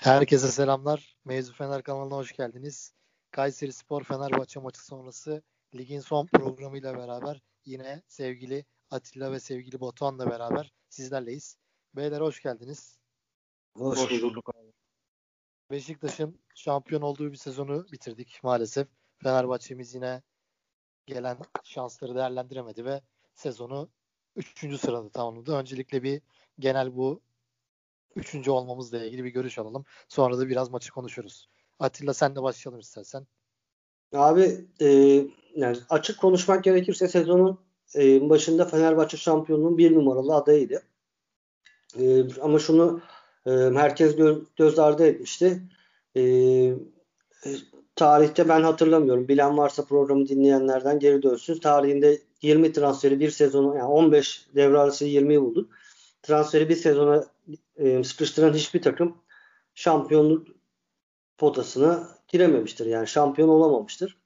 Herkese selamlar. Mevzu Fener kanalına hoş geldiniz. Kayseri Spor Fenerbahçe maçı sonrası ligin son programıyla beraber yine sevgili Atilla ve sevgili Batuhan'la beraber sizlerleyiz. Beyler hoş geldiniz. Hoş, hoş bulduk abi. Beşiktaş'ın şampiyon olduğu bir sezonu bitirdik maalesef. Fenerbahçe'miz yine gelen şansları değerlendiremedi ve sezonu 3. sırada tamamladı. Öncelikle bir genel bu üçüncü olmamızla ilgili bir görüş alalım. Sonra da biraz maçı konuşuruz. Atilla sen de başlayalım istersen. Abi e, yani açık konuşmak gerekirse sezonun e, başında Fenerbahçe şampiyonluğun bir numaralı adayıydı. E, ama şunu e, herkes gö- göz ardı etmişti. E, e, tarihte ben hatırlamıyorum. Bilen varsa programı dinleyenlerden geri dönsün. Tarihinde 20 transferi bir sezonu yani 15 devre arası 20'yi buldu. Transferi bir sezona e, sıkıştıran hiçbir takım şampiyonluk potasına girememiştir. Yani şampiyon olamamıştır.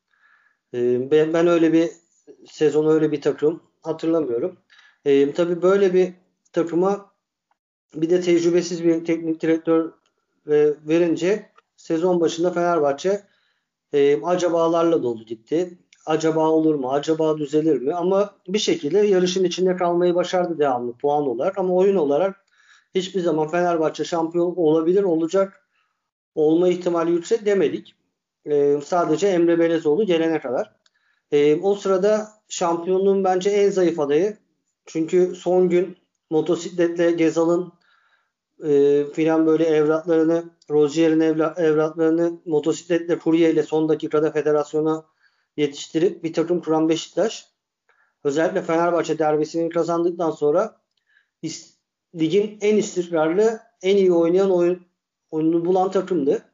E, ben, ben öyle bir sezon öyle bir takım hatırlamıyorum. E, tabii böyle bir takıma bir de tecrübesiz bir teknik direktör e, verince sezon başında Fenerbahçe e, acabalarla dolu gitti. Acaba olur mu? Acaba düzelir mi? Ama bir şekilde yarışın içinde kalmayı başardı devamlı puan olarak. Ama oyun olarak hiçbir zaman Fenerbahçe şampiyon olabilir, olacak olma ihtimali yüksek demedik. E, sadece Emre Belezoğlu gelene kadar. E, o sırada şampiyonluğun bence en zayıf adayı. Çünkü son gün motosikletle Gezal'ın e, filan böyle evlatlarını Rozier'in evla, evlatlarını motosikletle kuryeyle son dakikada federasyona yetiştirip bir takım kuran Beşiktaş özellikle Fenerbahçe derbisini kazandıktan sonra ligin en istikrarlı, en iyi oynayan oyun, oyunu bulan takımdı.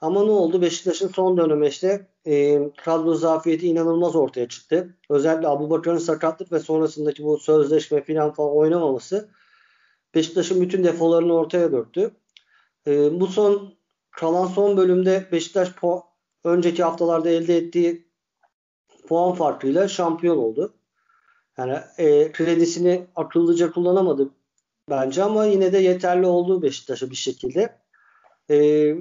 Ama ne oldu? Beşiktaş'ın son dönemeçte e, kadro zafiyeti inanılmaz ortaya çıktı. Özellikle Abu Bakar'ın sakatlık ve sonrasındaki bu sözleşme falan falan oynamaması Beşiktaş'ın bütün defolarını ortaya döktü. E, bu son kalan son bölümde Beşiktaş po- önceki haftalarda elde ettiği puan farkıyla şampiyon oldu. Yani e, kredisini akıllıca kullanamadı bence ama yine de yeterli oldu Beşiktaş'a bir şekilde. Ee,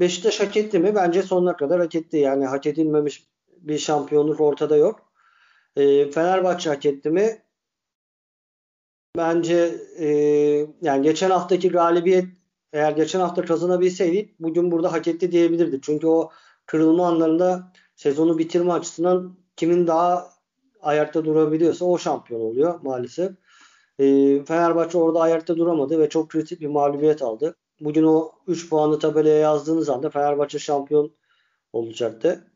Beşiktaş hak etti mi? Bence sonuna kadar hak etti. Yani hak edilmemiş bir şampiyonluk ortada yok. Ee, Fenerbahçe hak etti mi? Bence e, yani geçen haftaki galibiyet eğer geçen hafta kazanabilseydik bugün burada hak etti diyebilirdik. Çünkü o kırılma anlarında sezonu bitirme açısından kimin daha ayakta durabiliyorsa o şampiyon oluyor maalesef. E, Fenerbahçe orada ayakta duramadı ve çok kritik bir mağlubiyet aldı. Bugün o 3 puanı tabelaya yazdığınız anda Fenerbahçe şampiyon olacaktı.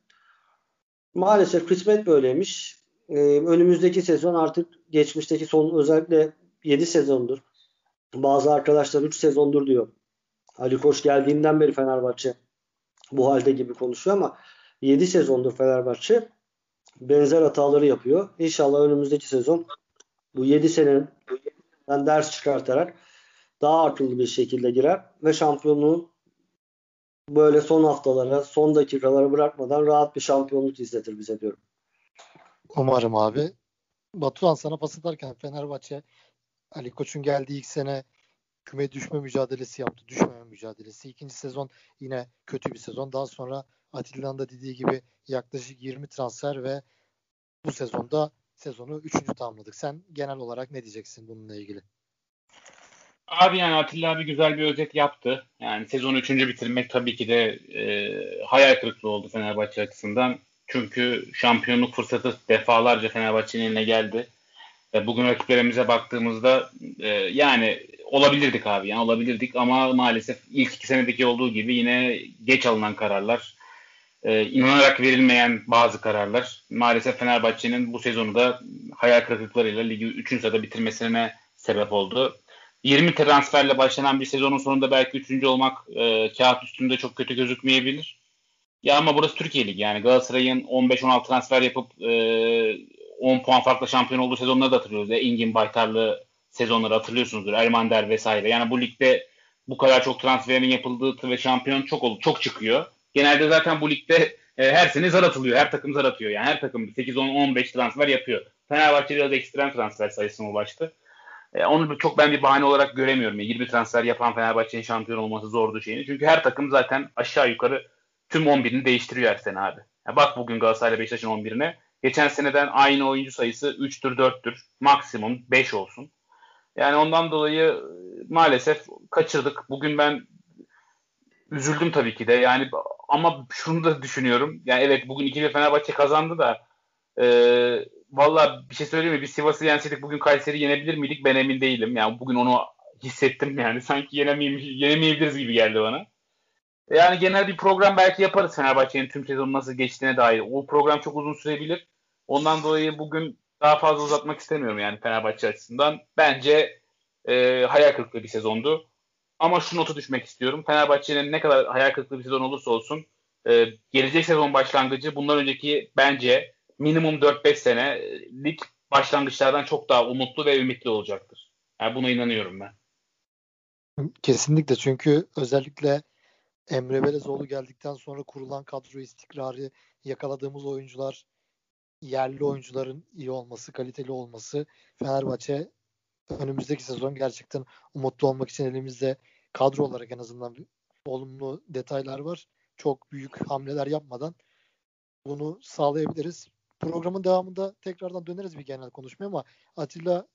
Maalesef kısmet böyleymiş. E, önümüzdeki sezon artık geçmişteki son özellikle 7 sezondur. Bazı arkadaşlar 3 sezondur diyor. Ali Koç geldiğinden beri Fenerbahçe bu halde gibi konuşuyor ama 7 sezondur Fenerbahçe benzer hataları yapıyor. İnşallah önümüzdeki sezon bu 7 senenin ders çıkartarak daha akıllı bir şekilde girer ve şampiyonluğu böyle son haftalara, son dakikalara bırakmadan rahat bir şampiyonluk izletir bize diyorum. Umarım abi. Batuhan sana pas atarken Fenerbahçe Ali Koç'un geldiği ilk sene küme düşme mücadelesi yaptı. Düşmeme mücadelesi. İkinci sezon yine kötü bir sezon. Daha sonra Atilla'nın da dediği gibi yaklaşık 20 transfer ve bu sezonda sezonu 3. tamamladık. Sen genel olarak ne diyeceksin bununla ilgili? Abi yani Atilla abi güzel bir özet yaptı. Yani sezonu 3. bitirmek tabii ki de e, hayal kırıklığı oldu Fenerbahçe açısından. Çünkü şampiyonluk fırsatı defalarca Fenerbahçe'nin eline geldi. E, bugün rakiplerimize baktığımızda e, yani olabilirdik abi yani olabilirdik ama maalesef ilk iki senedeki olduğu gibi yine geç alınan kararlar, e, inanarak verilmeyen bazı kararlar maalesef Fenerbahçe'nin bu sezonu da hayal kırıklıklarıyla ligi 3. sırada bitirmesine sebep oldu. 20 transferle başlanan bir sezonun sonunda belki 3. olmak e, kağıt üstünde çok kötü gözükmeyebilir. Ya ama burası Türkiye Ligi yani Galatasaray'ın 15-16 transfer yapıp e, 10 puan farklı şampiyon olduğu sezonları da hatırlıyoruz. Ya. Engin Baytarlı sezonları hatırlıyorsunuzdur. Ermander vesaire. Yani bu ligde bu kadar çok transferin yapıldığı ve şampiyon çok oldu, çok çıkıyor. Genelde zaten bu ligde e, her sene zar atılıyor. Her takım zar atıyor. Yani her takım 8-10-15 transfer yapıyor. Fenerbahçe biraz ekstrem transfer sayısına ulaştı. E, onu çok ben bir bahane olarak göremiyorum. Yani 20 transfer yapan Fenerbahçe'nin şampiyon olması zordu şeyini. Çünkü her takım zaten aşağı yukarı tüm 11'ini değiştiriyor her sene abi. Ya bak bugün Galatasaray Beşiktaş'ın 11'ine. Geçen seneden aynı oyuncu sayısı 3'tür 4'tür. Maksimum 5 olsun. Yani ondan dolayı e, maalesef kaçırdık. Bugün ben üzüldüm tabii ki de. Yani ama şunu da düşünüyorum. Yani evet bugün 2 Fenerbahçe kazandı da e, valla bir şey söyleyeyim mi? Biz Sivas'ı yenseydik bugün Kayseri yenebilir miydik? Ben emin değilim. Yani bugün onu hissettim yani. Sanki yenemeyebiliriz gibi geldi bana. Yani genel bir program belki yaparız Fenerbahçe'nin tüm sezonu nasıl geçtiğine dair. O program çok uzun sürebilir. Ondan dolayı bugün daha fazla uzatmak istemiyorum yani Fenerbahçe açısından. Bence e, hayal kırıklığı bir sezondu. Ama şu notu düşmek istiyorum. Fenerbahçe'nin ne kadar hayal kırıklığı bir sezon olursa olsun e, gelecek sezon başlangıcı bundan önceki bence minimum 4-5 senelik başlangıçlardan çok daha umutlu ve ümitli olacaktır. Yani buna inanıyorum ben. Kesinlikle çünkü özellikle Emre Belezoğlu geldikten sonra kurulan kadro istikrarı, yakaladığımız oyuncular, yerli oyuncuların iyi olması, kaliteli olması Fenerbahçe önümüzdeki sezon gerçekten umutlu olmak için elimizde kadro olarak en azından olumlu detaylar var. Çok büyük hamleler yapmadan bunu sağlayabiliriz. Programın devamında tekrardan döneriz bir genel konuşmaya ama Atilla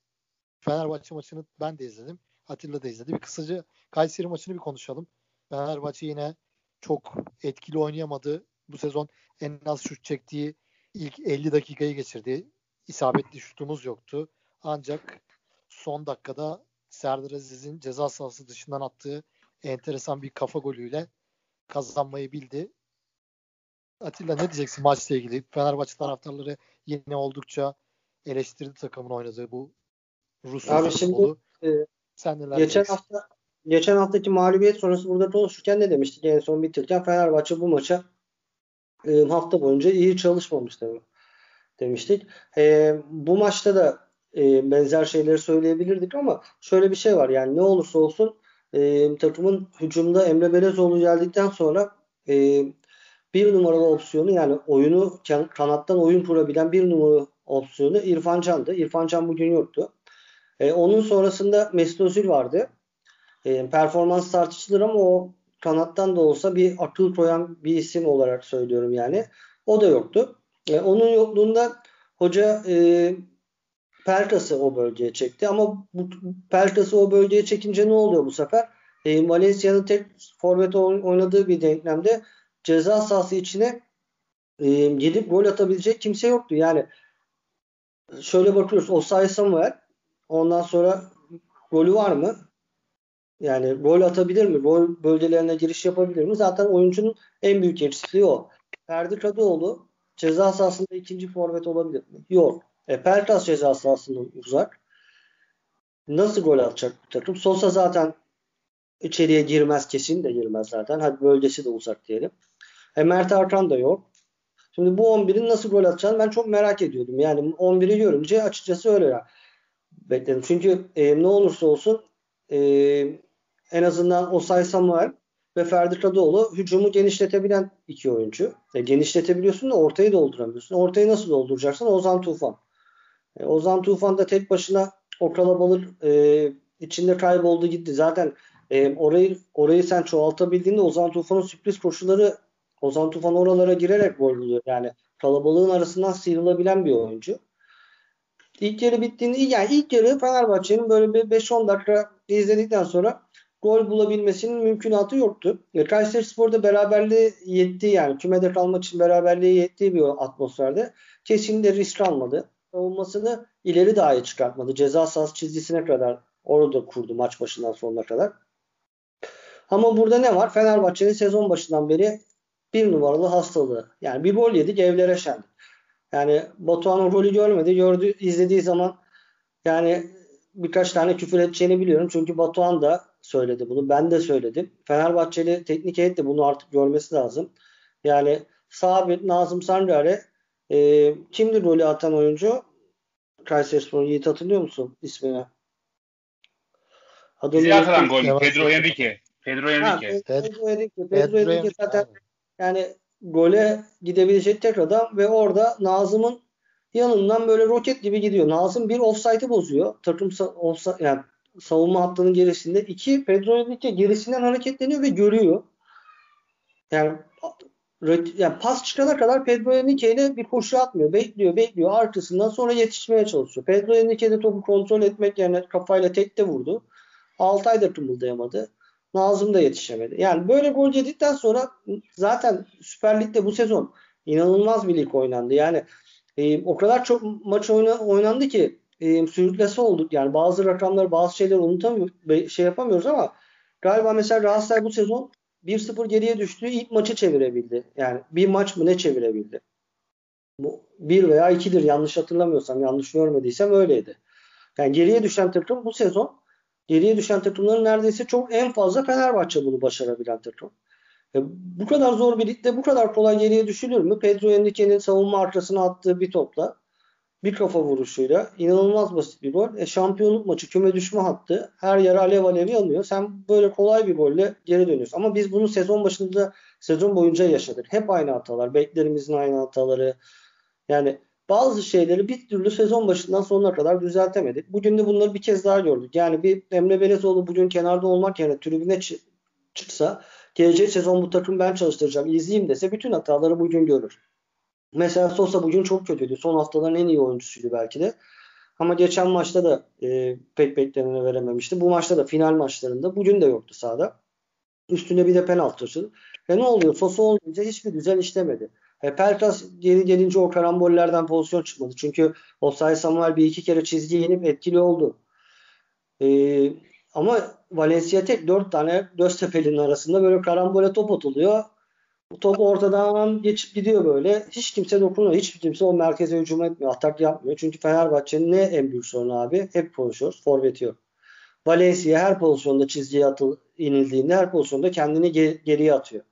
Fenerbahçe maçını ben de izledim. Atilla da izledi. Bir kısaca Kayseri maçını bir konuşalım. Fenerbahçe yine çok etkili oynayamadı. Bu sezon en az şut çektiği ilk 50 dakikayı geçirdi. İsabetli şutumuz yoktu. Ancak son dakikada Serdar Aziz'in ceza sahası dışından attığı enteresan bir kafa golüyle kazanmayı bildi. Atilla ne diyeceksin maçla ilgili? Fenerbahçe taraftarları yine oldukça eleştirdi takımın oynadığı bu Rus Abi şimdi e, Sen neler geçen diyeceksin? hafta geçen haftaki mağlubiyet sonrası burada konuşurken ne demiştik en son bitirken Fenerbahçe bu maça e, hafta boyunca iyi çalışmamış demiştik. E, bu maçta da e, benzer şeyleri söyleyebilirdik ama şöyle bir şey var yani ne olursa olsun e, takımın hücumda Emre Belezoğlu geldikten sonra e, bir numaralı opsiyonu yani oyunu kanattan oyun kurabilen bir numaralı opsiyonu İrfan Can'dı. İrfan Can bugün yoktu. E, onun sonrasında Mesut Özil vardı. E, performans tartışılır ama o kanattan da olsa bir akıl koyan bir isim olarak söylüyorum yani. O da yoktu. E, onun yokluğunda hoca e, Pelkas'ı o bölgeye çekti. Ama bu Pelkas'ı o bölgeye çekince ne oluyor bu sefer? E, Valencia'nın tek forvet oynadığı bir denklemde ceza sahası içine e, gidip gol atabilecek kimse yoktu. Yani şöyle bakıyoruz. Osay Samuel ondan sonra golü var mı? Yani gol atabilir mi? Gol bölgelerine giriş yapabilir mi? Zaten oyuncunun en büyük eksikliği o. Ferdi Kadıoğlu ceza sahasında ikinci forvet olabilir mi? Yok. E, Pelkas ceza sahasında uzak. Nasıl gol atacak bu takım? Sosa zaten içeriye girmez kesin de girmez zaten. Hadi bölgesi de uzak diyelim. E, Mert Arkan da yok. Şimdi bu 11'in nasıl gol atacağını ben çok merak ediyordum. Yani 11'i görünce açıkçası öyle ya. Bekledim. Çünkü e, ne olursa olsun e, en azından Osay Samuel ve Ferdi Kadıoğlu hücumu genişletebilen iki oyuncu. E, genişletebiliyorsun da ortayı dolduramıyorsun. Ortayı nasıl dolduracaksın? Ozan Tufan. E, Ozan Tufan da tek başına o kalabalık e, içinde kayboldu gitti. Zaten e, orayı orayı sen çoğaltabildiğinde Ozan Tufan'ın sürpriz koşuları Ozan Tufan oralara girerek gol buluyor. Yani kalabalığın arasından sıyrılabilen bir oyuncu. İlk yarı bittiğinde yani ilk yarı Fenerbahçe'nin böyle bir 5-10 dakika izledikten sonra gol bulabilmesinin mümkünatı yoktu. E, Kayseri Spor'da beraberliği yetti yani kümede kalmak için beraberliği yettiği bir atmosferde kesinlikle risk almadı. Savunmasını ileri dahi çıkartmadı. Ceza sahası çizgisine kadar orada kurdu maç başından sonuna kadar. Ama burada ne var? Fenerbahçe'nin sezon başından beri bir numaralı hastalığı. Yani bir gol yedik evlere şendik. Yani Batuhan o golü görmedi. Gördü, izlediği zaman yani birkaç tane küfür edeceğini biliyorum. Çünkü Batuhan da söyledi bunu. Ben de söyledim. Fenerbahçeli teknik heyet de bunu artık görmesi lazım. Yani sabit Nazım Sangar'e e, kimdi golü atan oyuncu? Kayserispor'un Yiğit hatırlıyor musun ismini? Adını Bizi atılan gol. Pedro Henrique. Pedro Henrique. Pedro Henrique. Pedro Henrique zaten yani gole gidebilecek tek adam ve orada Nazım'ın yanından böyle roket gibi gidiyor. Nazım bir offside'ı bozuyor. Takım offside, yani savunma hattının gerisinde. iki Pedro Henrique gerisinden hareketleniyor ve görüyor. Yani yani pas çıkana kadar Pedro Henrique ile bir koşu atmıyor. Bekliyor, bekliyor. Arkasından sonra yetişmeye çalışıyor. Pedro Henrique de topu kontrol etmek yerine kafayla tekte vurdu. Altay da kımıldayamadı. Nazım da yetişemedi. Yani böyle gol yedikten sonra zaten Süper Lig'de bu sezon inanılmaz bir lig oynandı. Yani e, o kadar çok maç oyna, oynandı ki e, sürüklese olduk. Yani bazı rakamları, bazı şeyleri unutamıyoruz, şey yapamıyoruz ama galiba mesela Galatasaray bu sezon 1-0 geriye düştüğü ilk maçı çevirebildi. Yani bir maç mı ne çevirebildi? Bu bir veya ikidir yanlış hatırlamıyorsam, yanlış görmediysem öyleydi. Yani geriye düşen takım bu sezon geriye düşen takımların neredeyse çok en fazla Fenerbahçe bunu başarabilen takım. E, bu kadar zor bir ligde bu kadar kolay geriye düşülür mü? Pedro Henrique'nin savunma arkasına attığı bir topla bir kafa vuruşuyla inanılmaz basit bir gol. E, şampiyonluk maçı küme düşme hattı. Her yer alev alev yanıyor. Sen böyle kolay bir golle geri dönüyorsun. Ama biz bunu sezon başında sezon boyunca yaşadık. Hep aynı hatalar. Beklerimizin aynı hataları. Yani bazı şeyleri bir türlü sezon başından sonuna kadar düzeltemedik. Bugün de bunları bir kez daha gördük. Yani bir Emre Belezoğlu bugün kenarda olmak yerine tribüne çıksa gelecek sezon bu takım ben çalıştıracağım izleyeyim dese bütün hataları bugün görür. Mesela Sosa bugün çok kötüydü. Son haftaların en iyi oyuncusuydu belki de. Ama geçen maçta da e, pek beklenene verememişti. Bu maçta da final maçlarında bugün de yoktu sahada. Üstüne bir de penaltı açıldı. E ne oluyor? Sosa olunca hiçbir düzen işlemedi. E, Pelkas geri gelince o karambollerden pozisyon çıkmadı. Çünkü Osay Samuel bir iki kere çizgiye inip etkili oldu. E, ama Valencia tek dört tane Göztepe'nin arasında böyle karambole top atılıyor. Bu top ortadan geçip gidiyor böyle. Hiç kimse dokunmuyor. Hiç kimse o merkeze hücum etmiyor. Atak yapmıyor. Çünkü Fenerbahçe'nin ne en büyük sorunu abi? Hep konuşuyoruz. Forvet yok. Valencia her pozisyonda çizgiye atıl, inildiğinde her pozisyonda kendini ge- geriye atıyor.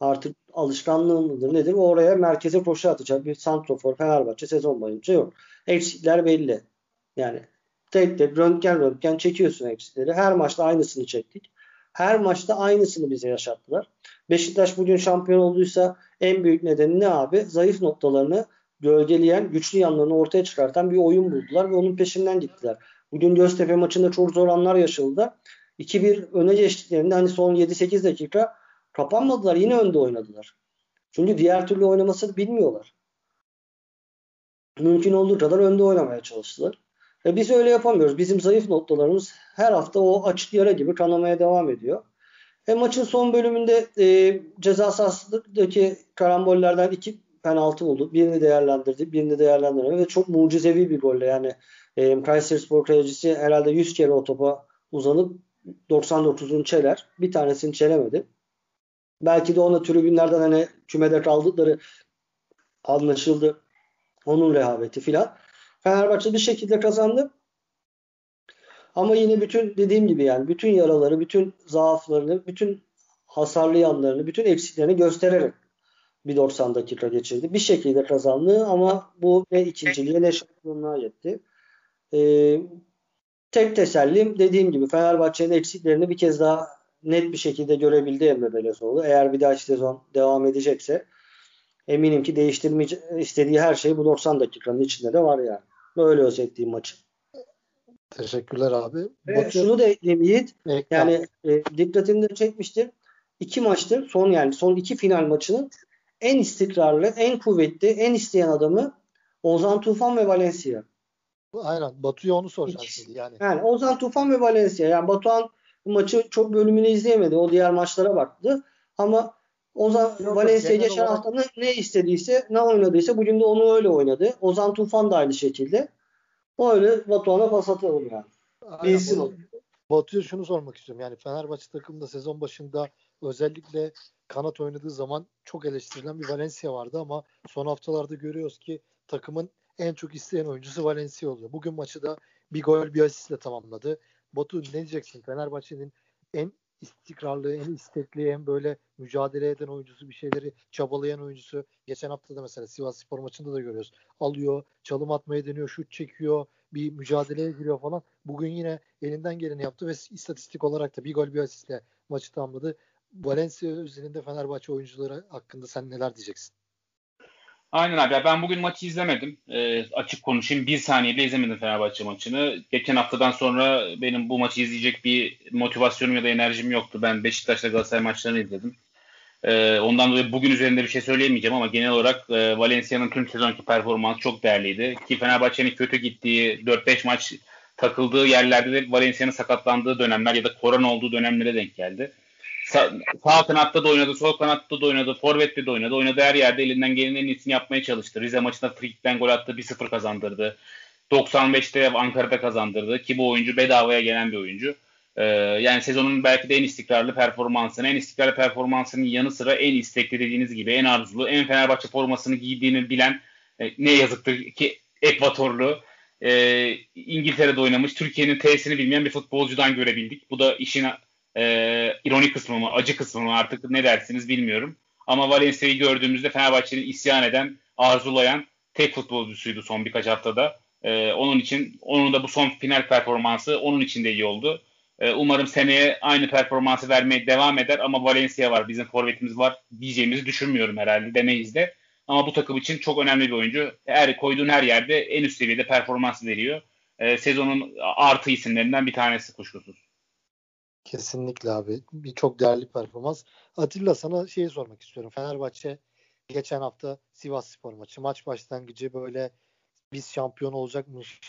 Artık alışkanlığı mıdır nedir? Oraya merkeze koşu atacak bir santrofor Fenerbahçe sezon boyunca yok. Eksikler belli. Yani tek tek röntgen röntgen çekiyorsun eksikleri. Her maçta aynısını çektik. Her maçta aynısını bize yaşattılar. Beşiktaş bugün şampiyon olduysa en büyük nedeni ne abi? Zayıf noktalarını gölgeleyen, güçlü yanlarını ortaya çıkartan bir oyun buldular ve onun peşinden gittiler. Bugün Göztepe maçında çok zor anlar yaşadılar. 2-1 öne geçtiklerinde hani son 7-8 dakika kapanmadılar. Yine önde oynadılar. Çünkü diğer türlü oynamasını bilmiyorlar. Mümkün olduğu kadar önde oynamaya çalıştılar. E biz öyle yapamıyoruz. Bizim zayıf noktalarımız her hafta o açık yara gibi kanamaya devam ediyor. E maçın son bölümünde e, ceza sahasındaki karambollerden iki penaltı oldu. Birini değerlendirdi, birini değerlendirmedi ve çok mucizevi bir golle. Yani e, Kayseri Spor kalecisi herhalde 100 kere o topa uzanıp 99'unu çeler. Bir tanesini çelemedi. Belki de ona tribünlerden hani kümede kaldıkları anlaşıldı. Onun rehaveti filan. Fenerbahçe bir şekilde kazandı. Ama yine bütün dediğim gibi yani bütün yaraları, bütün zaaflarını, bütün hasarlı yanlarını, bütün eksiklerini göstererek bir 90 dakika geçirdi. Bir şekilde kazandı ama bu ne ikinciliğe ne şampiyonluğa yetti. Ee, tek tesellim dediğim gibi Fenerbahçe'nin eksiklerini bir kez daha net bir şekilde görebildi Emre Belezoğlu. Eğer bir dahaki sezon devam edecekse eminim ki değiştirme istediği her şey bu 90 dakikanın içinde de var yani. Böyle özetleyeyim maçı. Teşekkürler abi. Ve Batı... şunu da ekleyeyim Yiğit. Yani e, dikkatini de çekmiştir. İki maçtır son yani son iki final maçının en istikrarlı, en kuvvetli, en isteyen adamı Ozan Tufan ve Valencia. Aynen. Batu'ya onu şimdi yani. Yani Ozan Tufan ve Valencia. Yani Batuhan bu maçı çok bölümünü izleyemedi. O diğer maçlara baktı. Ama Ozan Valencia geçen olarak... hafta ne, ne istediyse, ne oynadıysa bugün de onu öyle oynadı. Ozan Tufan da aynı şekilde. Öyle Batuhan'a pas atalım yani. Bilsin o. Batu'ya şunu sormak istiyorum. Yani Fenerbahçe takımında sezon başında özellikle kanat oynadığı zaman çok eleştirilen bir Valencia vardı ama son haftalarda görüyoruz ki takımın en çok isteyen oyuncusu Valencia oluyor. Bugün maçı da bir gol bir asistle tamamladı. Batu ne diyeceksin? Fenerbahçe'nin en istikrarlı, en istekli, en böyle mücadele eden oyuncusu, bir şeyleri çabalayan oyuncusu. Geçen hafta da mesela Sivas Spor maçında da görüyoruz. Alıyor, çalım atmaya deniyor, şut çekiyor, bir mücadeleye giriyor falan. Bugün yine elinden geleni yaptı ve istatistik olarak da bir gol bir asistle maçı tamamladı. Valencia özelinde Fenerbahçe oyuncuları hakkında sen neler diyeceksin? Aynen abi. Ben bugün maçı izlemedim. E, açık konuşayım. Bir saniyede izlemedim Fenerbahçe maçını. Geçen haftadan sonra benim bu maçı izleyecek bir motivasyonum ya da enerjim yoktu. Ben Beşiktaş'la Galatasaray maçlarını izledim. E, ondan dolayı bugün üzerinde bir şey söyleyemeyeceğim ama genel olarak e, Valencia'nın tüm sezonki performansı çok değerliydi. Ki Fenerbahçe'nin kötü gittiği 4-5 maç takıldığı yerlerde de Valencia'nın sakatlandığı dönemler ya da korona olduğu dönemlere denk geldi. Sa- sağ kanatta da oynadı, sol kanatta da oynadı, forvette de oynadı. Oynadığı her yerde elinden gelenin en iyisini yapmaya çalıştı. Rize maçında frikikten gol attı, 1-0 kazandırdı. 95'te Ankara'da kazandırdı ki bu oyuncu bedavaya gelen bir oyuncu. Ee, yani sezonun belki de en istikrarlı performansını, en istikrarlı performansının yanı sıra en istekli dediğiniz gibi en arzulu, en Fenerbahçe formasını giydiğini bilen e, ne yazıktır ki Ekvatorlu e, İngiltere'de oynamış, Türkiye'nin T'sini bilmeyen bir futbolcudan görebildik. Bu da işin e, ironik kısmı mı, acı kısmı mı artık ne dersiniz bilmiyorum. Ama Valencia'yı gördüğümüzde Fenerbahçe'nin isyan eden, arzulayan tek futbolcusuydu son birkaç haftada. E, onun için, onun da bu son final performansı onun için de iyi oldu. E, umarım seneye aynı performansı vermeye devam eder ama Valencia var, bizim forvetimiz var diyeceğimizi düşünmüyorum herhalde demeyiz de. Ama bu takım için çok önemli bir oyuncu. Her koyduğun her yerde en üst seviyede performans veriyor. E, sezonun artı isimlerinden bir tanesi kuşkusuz. Kesinlikle abi. Bir çok değerli performans. Atilla sana şeyi sormak istiyorum. Fenerbahçe geçen hafta Sivas Spor maçı. Maç başlangıcı böyle biz şampiyon olacakmış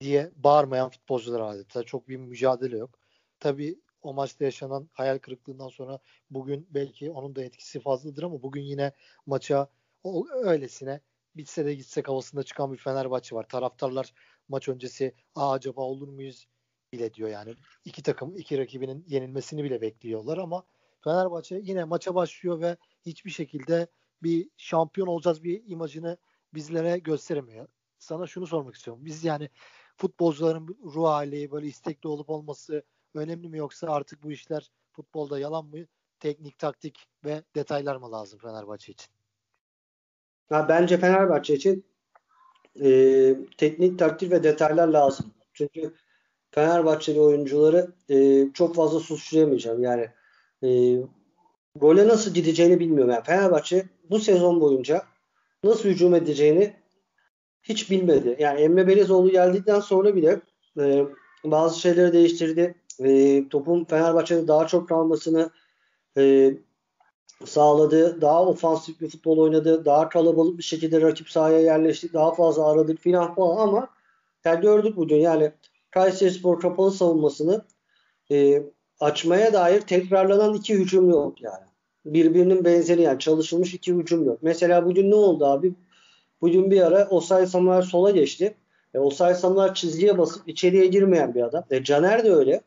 diye bağırmayan futbolcular adeta. Çok bir mücadele yok. Tabii o maçta yaşanan hayal kırıklığından sonra bugün belki onun da etkisi fazladır ama bugün yine maça öylesine bitse de gitsek havasında çıkan bir Fenerbahçe var. Taraftarlar maç öncesi Aa, acaba olur muyuz bile diyor yani. iki takım iki rakibinin yenilmesini bile bekliyorlar ama Fenerbahçe yine maça başlıyor ve hiçbir şekilde bir şampiyon olacağız bir imajını bizlere gösteremiyor. Sana şunu sormak istiyorum. Biz yani futbolcuların ruh hali böyle istekli olup olması önemli mi yoksa artık bu işler futbolda yalan mı? Teknik, taktik ve detaylar mı lazım Fenerbahçe için? Ya bence Fenerbahçe için e, teknik, taktik ve detaylar lazım. Çünkü Fenerbahçeli oyuncuları e, çok fazla suçlayamayacağım. Yani e, gole nasıl gideceğini bilmiyorum. Yani Fenerbahçe bu sezon boyunca nasıl hücum edeceğini hiç bilmedi. Yani Emre Belezoğlu geldikten sonra bile e, bazı şeyleri değiştirdi. E, topun Fenerbahçe'de daha çok kalmasını e, sağladı. Daha ofansif bir futbol oynadı. Daha kalabalık bir şekilde rakip sahaya yerleştik. Daha fazla aradık filan falan ama yani gördük bugün yani Kayserispor kapalı savunmasını e, açmaya dair tekrarlanan iki hücum yok yani. Birbirinin benzeri yani çalışılmış iki hücum yok. Mesela bugün ne oldu abi? Bugün bir ara Osay Samuel sola geçti. E, Osay Samuel çizgiye basıp içeriye girmeyen bir adam. E, Caner de öyle.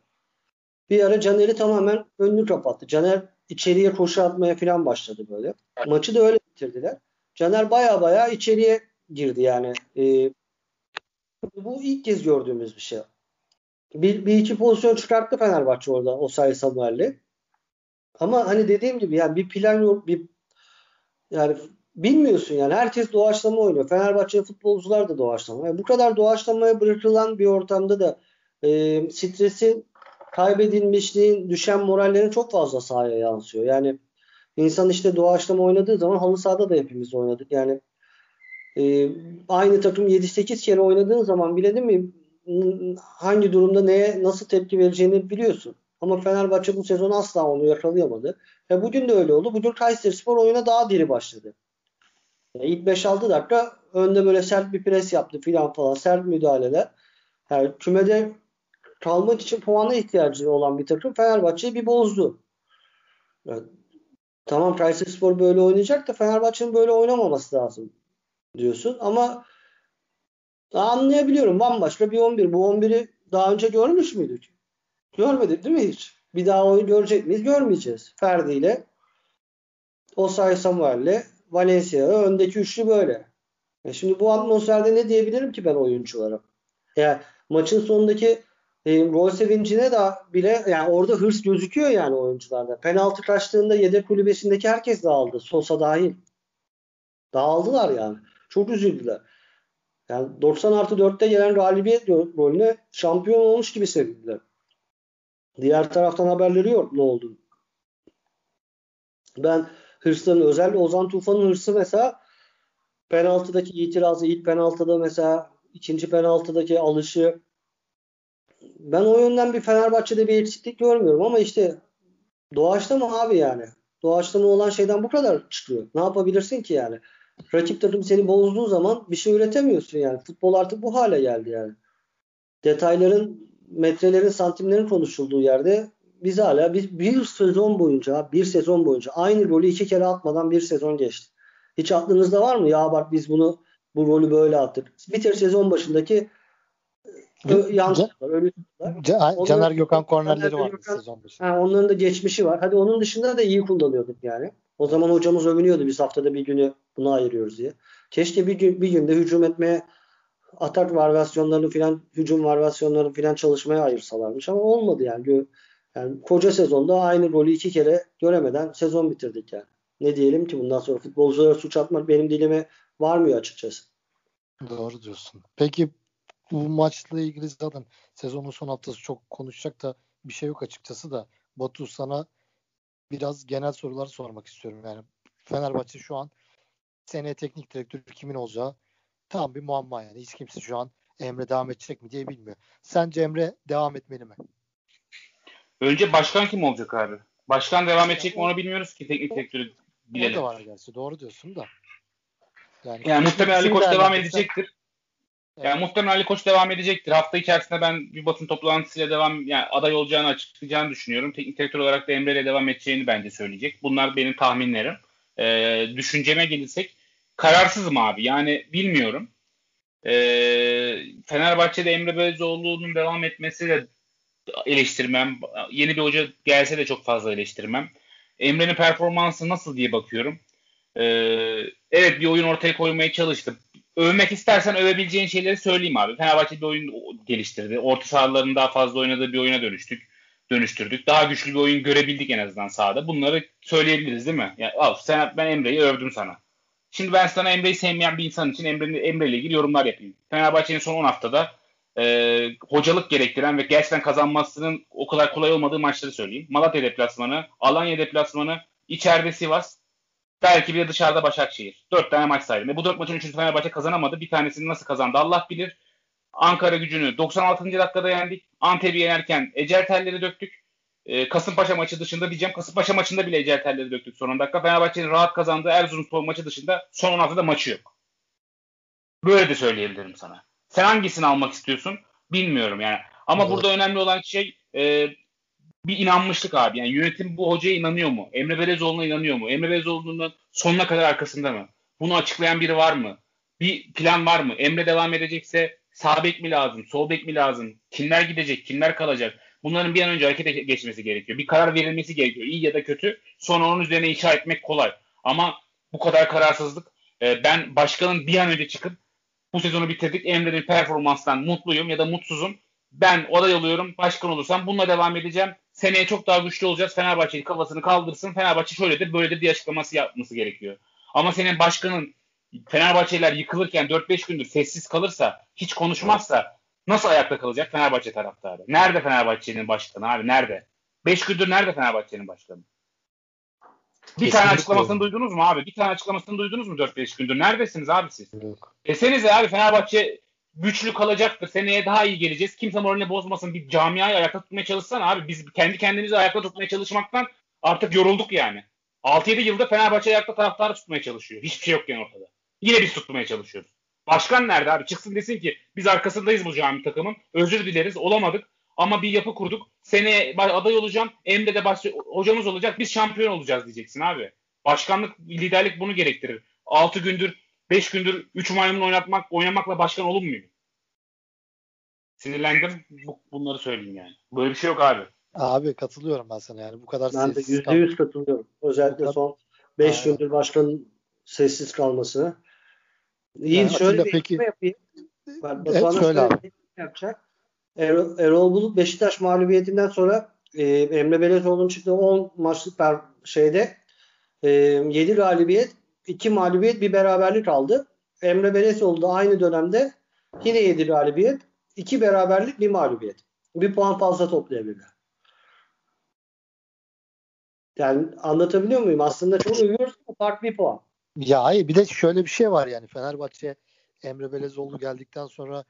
Bir ara Caner'i tamamen önünü kapattı. Caner içeriye koşu atmaya falan başladı böyle. Maçı da öyle bitirdiler. Caner baya baya içeriye girdi yani. E, bu ilk kez gördüğümüz bir şey. Bir, bir iki pozisyon çıkarttı Fenerbahçe orada o sayı Samuel'le. Ama hani dediğim gibi yani bir plan yok. Bir, yani bilmiyorsun yani. Herkes doğaçlama oynuyor. Fenerbahçe futbolcular da doğaçlama. Yani bu kadar doğaçlamaya bırakılan bir ortamda da e, stresin kaybedilmişliğin, düşen morallerin çok fazla sahaya yansıyor. Yani insan işte doğaçlama oynadığı zaman halı sahada da hepimiz oynadık. Yani e, aynı takım 7-8 kere oynadığın zaman bile değil mi hangi durumda neye nasıl tepki vereceğini biliyorsun. Ama Fenerbahçe bu sezon asla onu yakalayamadı. Ve bugün de öyle oldu. Bugün Kayseri Spor oyuna daha diri başladı. Yani ilk 5-6 dakika önde böyle sert bir pres yaptı filan falan. Sert müdahaleler. Yani kümede kalmak için puana ihtiyacı olan bir takım Fenerbahçe'yi bir bozdu. Yani, tamam Kayseri Spor böyle oynayacak da Fenerbahçe'nin böyle oynamaması lazım diyorsun. Ama anlayabiliyorum. Bambaşka bir 11. Bu 11'i daha önce görmüş müydük? Görmedik değil mi hiç? Bir daha oyun görecek miyiz? Görmeyeceğiz. Ferdi ile Osay Samuel'le Valencia'ya öndeki üçlü böyle. E şimdi bu atmosferde ne diyebilirim ki ben oyunculara? Yani maçın sonundaki e, gol sevincine de bile yani orada hırs gözüküyor yani oyuncularda. Penaltı kaçtığında yedek kulübesindeki herkes dağıldı. Sosa dahil. Dağıldılar yani. Çok üzüldüler. Yani 90 artı 4'te gelen galibiyet rolüne şampiyon olmuş gibi sevindiler. Diğer taraftan haberleri yok ne oldu. Ben hırsların özel Ozan Tufan'ın hırsı mesela penaltıdaki itirazı ilk penaltıda mesela ikinci penaltıdaki alışı ben o yönden bir Fenerbahçe'de bir eksiklik görmüyorum ama işte doğaçta mı abi yani? Doğaçlama olan şeyden bu kadar çıkıyor. Ne yapabilirsin ki yani? Rakip takım seni bozduğu zaman bir şey üretemiyorsun yani. Futbol artık bu hale geldi yani. Detayların, metrelerin, santimlerin konuşulduğu yerde biz hala bir, bir sezon boyunca, bir sezon boyunca aynı golü iki kere atmadan bir sezon geçti. Hiç aklınızda var mı? Ya bak biz bunu bu rolü böyle attık. Bitir sezon başındaki yanlışlar, ölü Caner Gökhan kornerleri var sezon başı. Ha, onların da geçmişi var. Hadi onun dışında da iyi kullanıyorduk yani. O zaman hocamız övünüyordu biz haftada bir günü buna ayırıyoruz diye. Keşke bir, gün, bir günde hücum etmeye atak varyasyonlarını filan hücum varyasyonlarını filan çalışmaya ayırsalarmış ama olmadı yani. Yani koca sezonda aynı golü iki kere göremeden sezon bitirdik yani. Ne diyelim ki bundan sonra futbolculara suç atmak benim dilime varmıyor açıkçası. Doğru diyorsun. Peki bu maçla ilgili zaten sezonun son haftası çok konuşacak da bir şey yok açıkçası da Batu sana biraz genel sorular sormak istiyorum. Yani Fenerbahçe şu an seneye teknik direktör kimin olacağı tam bir muamma yani. Hiç kimse şu an Emre devam edecek mi diye bilmiyor. Sence Emre devam etmeli mi? Önce başkan kim olacak abi? Başkan devam edecek mi onu bilmiyoruz ki teknik direktörü bilelim. O da var gerçi doğru diyorsun da. Yani, yani muhtemelen Ali Koç devam edecektir. Yani evet. muhtemelen Ali Koç devam edecektir. Hafta içerisinde ben bir basın toplantısıyla devam yani aday olacağını açıklayacağını düşünüyorum. Teknik direktör olarak da Emre ile devam edeceğini bence söyleyecek. Bunlar benim tahminlerim. Ee, düşünceme gelirsek kararsızım abi. Yani bilmiyorum. Ee, Fenerbahçe'de Emre Belözoğlu'nun devam etmesi de eleştirmem. Yeni bir hoca gelse de çok fazla eleştirmem. Emre'nin performansı nasıl diye bakıyorum. Ee, evet bir oyun ortaya koymaya çalıştı övmek istersen övebileceğin şeyleri söyleyeyim abi. Fenerbahçe bir oyun geliştirdi. Orta sahaların daha fazla oynadığı bir oyuna dönüştük. Dönüştürdük. Daha güçlü bir oyun görebildik en azından sahada. Bunları söyleyebiliriz değil mi? Yani, al sen ben Emre'yi övdüm sana. Şimdi ben sana Emre'yi sevmeyen bir insan için Emre, Emre ilgili yorumlar yapayım. Fenerbahçe'nin son 10 haftada e, hocalık gerektiren ve gerçekten kazanmasının o kadar kolay olmadığı maçları söyleyeyim. Malatya deplasmanı, Alanya deplasmanı, içeride Sivas, Belki bir de dışarıda Başakşehir. Dört tane maç saydım. Ve bu dört maçın üçüncü Fenerbahçe kazanamadı. Bir tanesini nasıl kazandı Allah bilir. Ankara gücünü 96. dakikada yendik. Antep'i yenerken ecel telleri döktük. Ee, Kasımpaşa maçı dışında diyeceğim. Kasımpaşa maçında bile ecel telleri döktük son dakika. Fenerbahçe'nin rahat kazandığı Erzurumspor maçı dışında son 16'da haftada maçı yok. Böyle de söyleyebilirim sana. Sen hangisini almak istiyorsun? Bilmiyorum yani. Ama evet. burada önemli olan şey e, bir inanmışlık abi. Yani yönetim bu hocaya inanıyor mu? Emre Belezoğlu'na inanıyor mu? Emre Belezoğlu'nun sonuna kadar arkasında mı? Bunu açıklayan biri var mı? Bir plan var mı? Emre devam edecekse sağ bek mi lazım? Sol bek mi lazım? Kimler gidecek? Kimler kalacak? Bunların bir an önce harekete geçmesi gerekiyor. Bir karar verilmesi gerekiyor. İyi ya da kötü. Sonra onun üzerine inşa etmek kolay. Ama bu kadar kararsızlık e, ben başkanın bir an önce çıkıp bu sezonu bitirdik. Emre'nin performanstan mutluyum ya da mutsuzum. Ben aday oluyorum. Başkan olursam bununla devam edeceğim seneye çok daha güçlü olacağız. Fenerbahçe'nin kafasını kaldırsın. Fenerbahçe şöyledir böyledir diye açıklaması yapması gerekiyor. Ama senin başkanın Fenerbahçeliler yıkılırken 4-5 gündür sessiz kalırsa, hiç konuşmazsa nasıl ayakta kalacak Fenerbahçe taraftarı? Nerede Fenerbahçe'nin başkanı abi? Nerede? 5 gündür nerede Fenerbahçe'nin başkanı? Bir Kesinlikle tane açıklamasını duydunuz mu abi? Bir tane açıklamasını duydunuz mu 4-5 gündür? Neredesiniz abi siz? Yok. Desenize abi Fenerbahçe güçlü kalacaktır. Seneye daha iyi geleceğiz. Kimse moralini bozmasın. Bir camiayı ayakta tutmaya çalışsana abi. Biz kendi kendimizi ayakta tutmaya çalışmaktan artık yorulduk yani. 6-7 yılda Fenerbahçe ayakta taraftarı tutmaya çalışıyor. Hiçbir şey yok yani ortada. Yine biz tutmaya çalışıyoruz. Başkan nerede abi? Çıksın desin ki biz arkasındayız bu cami takımın. Özür dileriz. Olamadık. Ama bir yapı kurduk. Seneye aday olacağım. Emre de baş, hocamız olacak. Biz şampiyon olacağız diyeceksin abi. Başkanlık, liderlik bunu gerektirir. 6 gündür 5 gündür 3 maymun oynatmak, oynamakla başkan olunmuyor. Sinirlendim. Bu, bunları söyleyeyim yani. Böyle bir şey yok abi. Abi katılıyorum ben sana yani. Bu kadar ben de yüzde yüz katılıyorum. Özellikle kadar... son 5 gündür başkanın sessiz kalması. İyi yani şöyle bir peki... yapayım. Ben evet, şöyle abi. yapacak. Erol, Erol Bulut Beşiktaş mağlubiyetinden sonra e, Emre Belezoğlu'nun çıktığı 10 maçlık per, şeyde e, 7 galibiyet 2 mağlubiyet bir beraberlik aldı. Emre Belezoğlu da aynı dönemde yine 7 galibiyet, 2 beraberlik, bir mağlubiyet. Bir puan fazla toplayabildi. Yani anlatabiliyor muyum? Aslında çok övüyoruz ama fark bir puan. Ya hayır bir de şöyle bir şey var yani Fenerbahçe Emre Belezoğlu geldikten sonra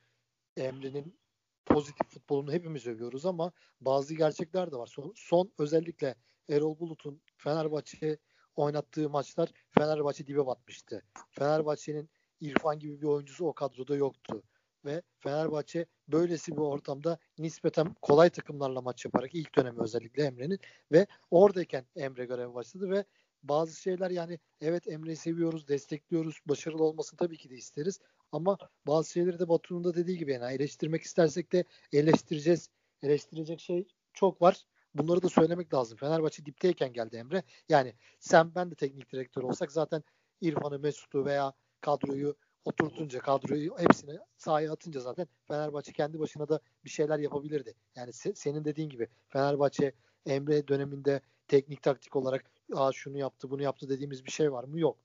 Emre'nin pozitif futbolunu hepimiz övüyoruz ama bazı gerçekler de var. Son, son özellikle Erol Bulut'un Fenerbahçe oynattığı maçlar Fenerbahçe dibe batmıştı. Fenerbahçe'nin İrfan gibi bir oyuncusu o kadroda yoktu. Ve Fenerbahçe böylesi bir ortamda nispeten kolay takımlarla maç yaparak ilk dönemi özellikle Emre'nin ve oradayken Emre görev başladı ve bazı şeyler yani evet Emre'yi seviyoruz, destekliyoruz, başarılı olmasını tabii ki de isteriz ama bazı şeyleri de Batu'nun da dediği gibi yani eleştirmek istersek de eleştireceğiz. Eleştirecek şey çok var. Bunları da söylemek lazım. Fenerbahçe dipteyken geldi Emre. Yani sen ben de teknik direktör olsak zaten İrfan'ı, Mesut'u veya kadroyu oturtunca kadroyu hepsini sahaya atınca zaten Fenerbahçe kendi başına da bir şeyler yapabilirdi. Yani se- senin dediğin gibi Fenerbahçe Emre döneminde teknik taktik olarak Aa, şunu yaptı bunu yaptı dediğimiz bir şey var mı? Yok.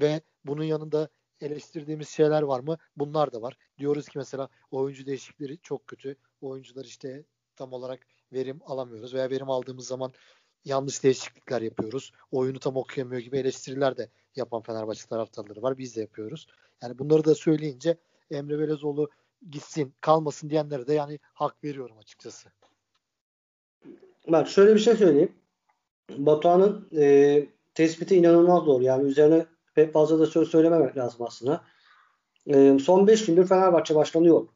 Ve bunun yanında eleştirdiğimiz şeyler var mı? Bunlar da var. Diyoruz ki mesela oyuncu değişikleri çok kötü. Oyuncular işte tam olarak verim alamıyoruz veya verim aldığımız zaman yanlış değişiklikler yapıyoruz. Oyunu tam okuyamıyor gibi eleştiriler de yapan Fenerbahçe taraftarları var. Biz de yapıyoruz. Yani bunları da söyleyince Emre Belezoğlu gitsin kalmasın diyenlere de yani hak veriyorum açıkçası. Bak şöyle bir şey söyleyeyim. Batuhan'ın e, tespiti inanılmaz doğru. Yani üzerine pek fazla da söz söylememek lazım aslında. E, son 5 gündür Fenerbahçe başkanı yok.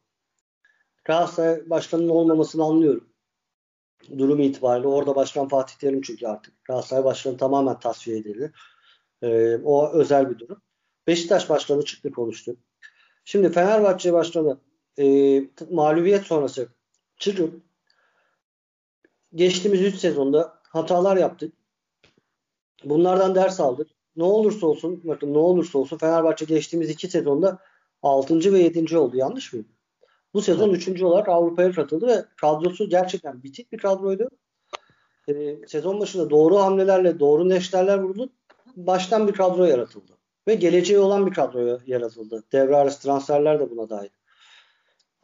Galatasaray başkanının olmamasını anlıyorum. Durum itibariyle. Orada başkan Fatih Terim çünkü artık. Galatasaray başkanı tamamen tasfiye edildi. E, o özel bir durum. Beşiktaş başkanı çıktı konuştu. Şimdi Fenerbahçe başkanı e, mağlubiyet sonrası çıkıp geçtiğimiz 3 sezonda hatalar yaptık. Bunlardan ders aldık. Ne olursa olsun bakın ne olursa olsun Fenerbahçe geçtiğimiz 2 sezonda 6. ve 7. oldu. Yanlış mı? Bu sezon 3. olarak Avrupa'ya katıldı ve kadrosu gerçekten bitik bir kadroydu. Ee, sezon başında doğru hamlelerle, doğru neşterler vuruldu. Baştan bir kadro yaratıldı. Ve geleceği olan bir kadro yaratıldı. Devre arası transferler de buna dahil.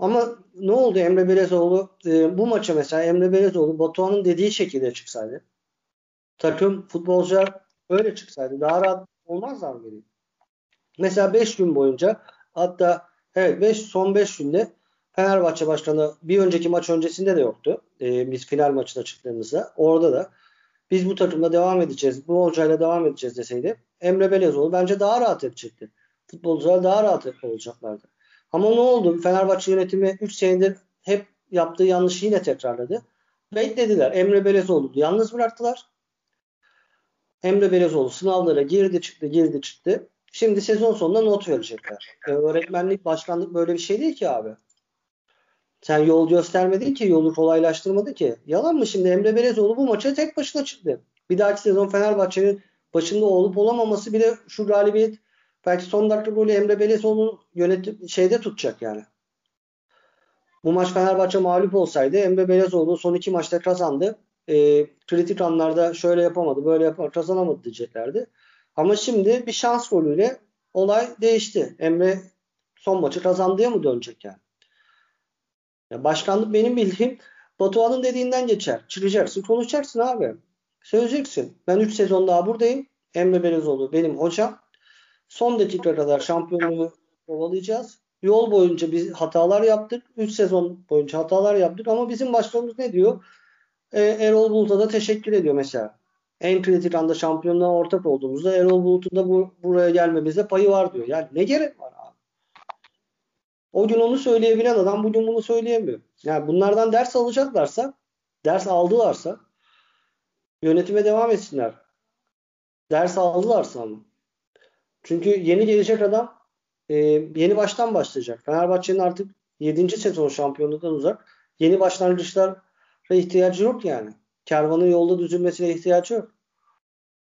Ama ne oldu Emre Belezoğlu e, bu maça mesela Emre Belezoğlu Batuhan'ın dediği şekilde çıksaydı takım futbolcular öyle çıksaydı daha rahat olmazlar mı? Mesela 5 gün boyunca hatta evet 5 son 5 günde Fenerbahçe başkanı bir önceki maç öncesinde de yoktu. E, biz final maçına çıktığımızda orada da biz bu takımda devam edeceğiz, bu hocayla devam edeceğiz deseydi Emre Belezoğlu bence daha rahat edecekti. Futbolcular daha rahat olacaklardı. Ama ne oldu? Fenerbahçe yönetimi 3 senedir hep yaptığı yanlışı yine tekrarladı. Beklediler. Emre Belezoğlu yalnız bıraktılar. Emre Belezoğlu sınavlara girdi çıktı girdi çıktı. Şimdi sezon sonunda not verecekler. E, öğretmenlik, başkanlık böyle bir şey değil ki abi. Sen yol göstermedin ki, yolu kolaylaştırmadın ki. Yalan mı şimdi? Emre Belezoğlu bu maça tek başına çıktı. Bir dahaki sezon Fenerbahçe'nin başında olup olamaması bile şu galibiyet belki son dakika golü Emre Belezoğlu yönetim şeyde tutacak yani. Bu maç Fenerbahçe mağlup olsaydı Emre Belezoğlu son iki maçta kazandı. E, kritik anlarda şöyle yapamadı, böyle yapamadı, kazanamadı diyeceklerdi. Ama şimdi bir şans golüyle olay değişti. Emre son maçı kazandıya mı dönecek yani? Ya başkanlık benim bildiğim Batuhan'ın dediğinden geçer. Çıkacaksın, konuşacaksın abi. Söyleyeceksin. Ben 3 sezon daha buradayım. Emre Belezoğlu benim hocam. Son dakika kadar şampiyonluğu kovalayacağız. Yol boyunca biz hatalar yaptık. 3 sezon boyunca hatalar yaptık ama bizim başkanımız ne diyor? Ee, Erol Bulut'a da teşekkür ediyor mesela. En kritik anda şampiyonluğa ortak olduğumuzda Erol Bulut'un da bu, buraya gelmemizde payı var diyor. Yani ne gerek var abi? O gün onu söyleyebilen adam bugün bunu söyleyemiyor. Yani bunlardan ders alacaklarsa, ders aldılarsa yönetime devam etsinler. Ders aldılarsa ama. Çünkü yeni gelecek adam e, yeni baştan başlayacak. Fenerbahçe'nin artık 7. sezon şampiyonluğundan uzak. Yeni başlangıçlara ihtiyacı yok yani. Kervanın yolda düzülmesine ihtiyacı yok.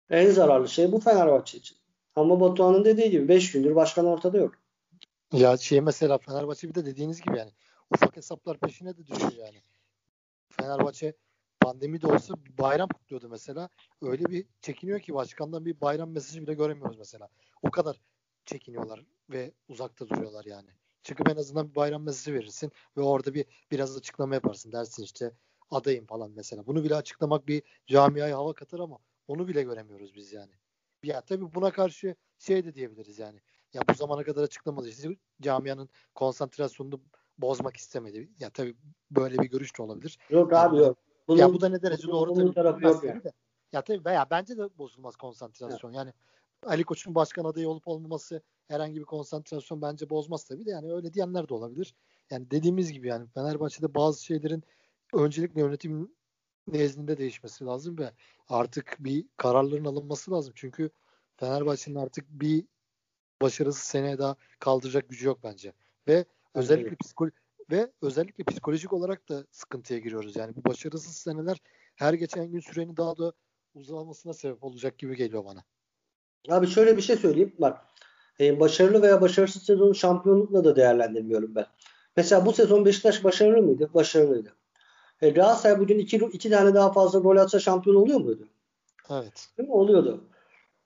En zararlı şey bu Fenerbahçe için. Ama Batuhan'ın dediği gibi 5 gündür başkan ortada yok. Ya şey mesela Fenerbahçe bir de dediğiniz gibi yani ufak hesaplar peşine de düşüyor yani. Fenerbahçe pandemi de olsa bayram kutluyordu mesela. Öyle bir çekiniyor ki başkandan bir bayram mesajı bile göremiyoruz mesela. O kadar çekiniyorlar ve uzakta duruyorlar yani. Çıkıp en azından bir bayram mesajı verirsin ve orada bir biraz açıklama yaparsın. Dersin işte adayım falan mesela. Bunu bile açıklamak bir camiaya hava katar ama onu bile göremiyoruz biz yani. Ya tabii buna karşı şey de diyebiliriz yani. Ya bu zamana kadar açıklamadı. İşte camianın konsantrasyonunu bozmak istemedi. Ya tabii böyle bir görüş de olabilir. Yok abi yok. Bunun, ya bu da ne derece doğru tabii. Yok yani. De. Ya tabii veya bence de bozulmaz konsantrasyon. Evet. Yani Ali Koç'un başkan adayı olup olmaması herhangi bir konsantrasyon bence bozmaz tabii de yani öyle diyenler de olabilir. Yani dediğimiz gibi yani Fenerbahçe'de bazı şeylerin öncelikle yönetim nezdinde değişmesi lazım ve artık bir kararların alınması lazım. Çünkü Fenerbahçe'nin artık bir başarısız seneye daha kaldıracak gücü yok bence. Ve özellikle psikolo ve özellikle psikolojik olarak da sıkıntıya giriyoruz. Yani bu başarısız seneler her geçen gün sürenin daha da uzamasına sebep olacak gibi geliyor bana. Abi şöyle bir şey söyleyeyim. Bak e, başarılı veya başarısız sezonu şampiyonlukla da değerlendirmiyorum ben. Mesela bu sezon Beşiktaş başarılı mıydı? Başarılıydı. E, Galatasaray bugün iki, iki tane daha fazla gol atsa şampiyon oluyor muydu? Evet. Değil mi? Oluyordu.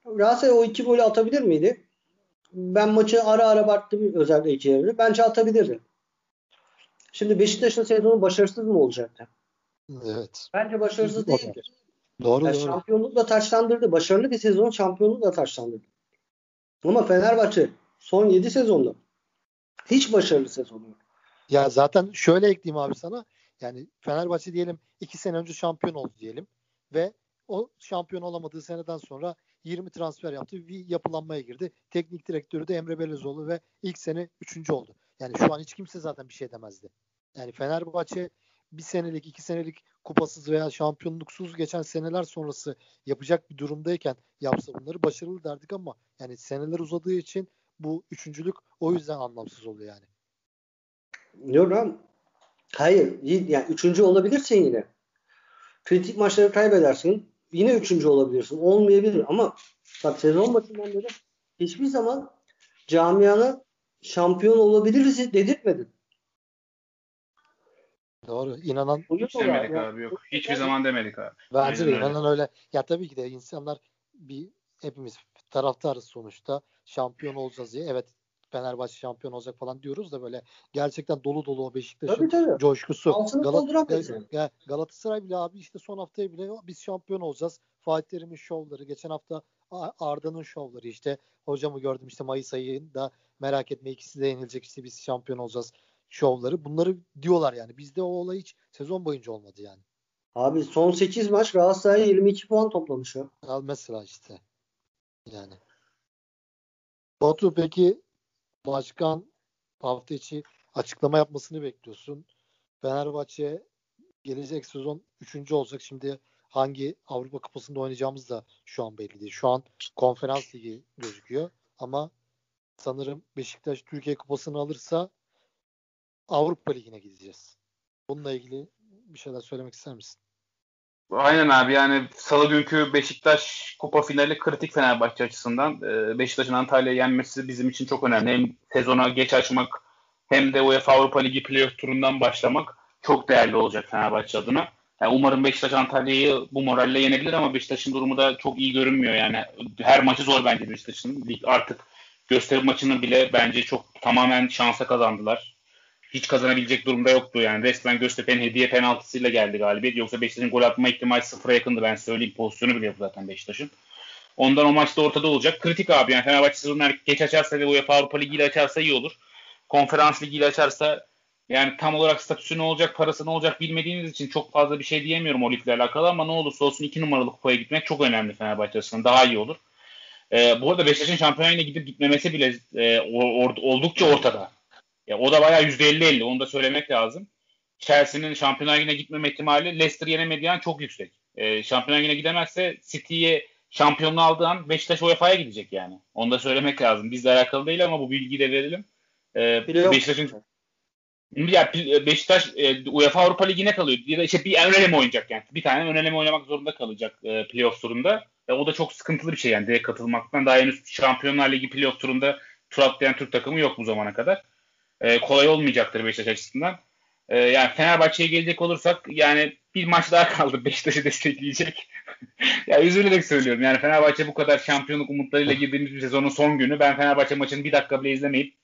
Galatasaray o iki golü atabilir miydi? Ben maçı ara ara baktım özellikle iki yarıda. Bence atabilirdi. Şimdi Beşiktaş'ın sezonu başarısız mı olacaktı? Evet. Bence başarısız değildir. Doğru yani doğru. Şampiyonlukla taçlandırdı. Başarılı bir sezon şampiyonlukla taçlandırdı. Ama Fenerbahçe son 7 sezonda hiç başarılı sezonu yok. Ya zaten şöyle ekleyeyim abi sana. Yani Fenerbahçe diyelim 2 sene önce şampiyon oldu diyelim ve o şampiyon olamadığı seneden sonra 20 transfer yaptı. Bir yapılanmaya girdi. Teknik direktörü de Emre Belezoğlu ve ilk sene 3. oldu. Yani şu an hiç kimse zaten bir şey demezdi. Yani Fenerbahçe bir senelik, iki senelik kupasız veya şampiyonluksuz geçen seneler sonrası yapacak bir durumdayken yapsa bunları başarılı derdik ama yani seneler uzadığı için bu üçüncülük o yüzden anlamsız oluyor yani. Yok. Hayır. Yani üçüncü olabilirsin yine. Kritik maçları kaybedersin. Yine üçüncü olabilirsin. Olmayabilir ama bak sezon başından beri hiçbir zaman camiana şampiyon olabiliriz dedirtmedin. Doğru. İnanan Hiç demedik ya. abi yok. Hiçbir zaman demedik abi. Bence de inanan öyle. Ya tabii ki de insanlar bir hepimiz taraftarız sonuçta. Şampiyon olacağız diye. Evet Fenerbahçe şampiyon olacak falan diyoruz da böyle gerçekten dolu dolu o Beşiktaş'ın coşkusu. Gal- ya, Galatasaray bile abi işte son haftaya bile biz şampiyon olacağız. Fatih Terim'in şovları. Geçen hafta Arda'nın şovları işte. Hocamı gördüm işte Mayıs ayında merak etme ikisi de yenilecek işte biz şampiyon olacağız şovları. Bunları diyorlar yani. Bizde o olay hiç sezon boyunca olmadı yani. Abi son 8 maç Galatasaray 22 puan toplamış ya. Mesela işte. Yani. Batu peki başkan hafta içi açıklama yapmasını bekliyorsun. Fenerbahçe gelecek sezon 3. olacak. Şimdi hangi Avrupa Kupası'nda oynayacağımız da şu an belli değil. Şu an konferans ligi gözüküyor ama sanırım Beşiktaş Türkiye Kupası'nı alırsa Avrupa Ligi'ne gideceğiz. Bununla ilgili bir şeyler söylemek ister misin? Aynen abi yani salı günkü Beşiktaş kupa finali kritik Fenerbahçe açısından. Ee, Beşiktaş'ın Antalya'yı yenmesi bizim için çok önemli. Hem sezona geç açmak hem de UEFA Avrupa Ligi playoff turundan başlamak çok değerli olacak Fenerbahçe adına. Yani umarım Beşiktaş Antalya'yı bu moralle yenebilir ama Beşiktaş'ın durumu da çok iyi görünmüyor yani. Her maçı zor bence Beşiktaş'ın. Artık gösteri maçını bile bence çok tamamen şansa kazandılar hiç kazanabilecek durumda yoktu. Yani resmen Göztepe'nin hediye penaltısıyla geldi galibiyet. Yoksa Beşiktaş'ın gol atma ihtimali sıfıra yakındı ben söyleyeyim. Pozisyonu bile yok zaten Beşiktaş'ın. Ondan o maçta ortada olacak. Kritik abi yani Fenerbahçe sezonlar geç açarsa ve UEFA Avrupa Ligi ile açarsa iyi olur. Konferans Ligi ile açarsa yani tam olarak statüsü ne olacak, parası ne olacak bilmediğimiz için çok fazla bir şey diyemiyorum o ligle alakalı ama ne olursa olsun iki numaralı kupaya gitmek çok önemli Fenerbahçe açısından. Daha iyi olur. Ee, bu arada Beşiktaş'ın şampiyonayla gidip gitmemesi bile e, or, oldukça ortada. Ya o da bayağı %50-50 onu da söylemek lazım. Chelsea'nin Şampiyonlar Ligi'ne gitmeme ihtimali Leicester yenemediği an çok yüksek. E, Şampiyonlar Ligi'ne gidemezse City'ye şampiyonluğu aldığı an Beşiktaş UEFA'ya gidecek yani. Onu da söylemek lazım. Bizle alakalı değil ama bu bilgiyi de verelim. E, Beşiktaş'ın ya Beşiktaş e, UEFA Avrupa Ligi'ne kalıyor. Ya da işte bir ön eleme oynayacak yani. Bir tane ön eleme oynamak zorunda kalacak e, playoff turunda. E, o da çok sıkıntılı bir şey yani direkt katılmaktan. Daha henüz Şampiyonlar Ligi playoff turunda tur atlayan Türk takımı yok bu zamana kadar e, kolay olmayacaktır Beşiktaş açısından. E, yani Fenerbahçe'ye gelecek olursak yani bir maç daha kaldı Beşiktaş'ı destekleyecek. ya üzülerek söylüyorum. Yani Fenerbahçe bu kadar şampiyonluk umutlarıyla girdiğimiz bir sezonun son günü ben Fenerbahçe maçını bir dakika bile izlemeyip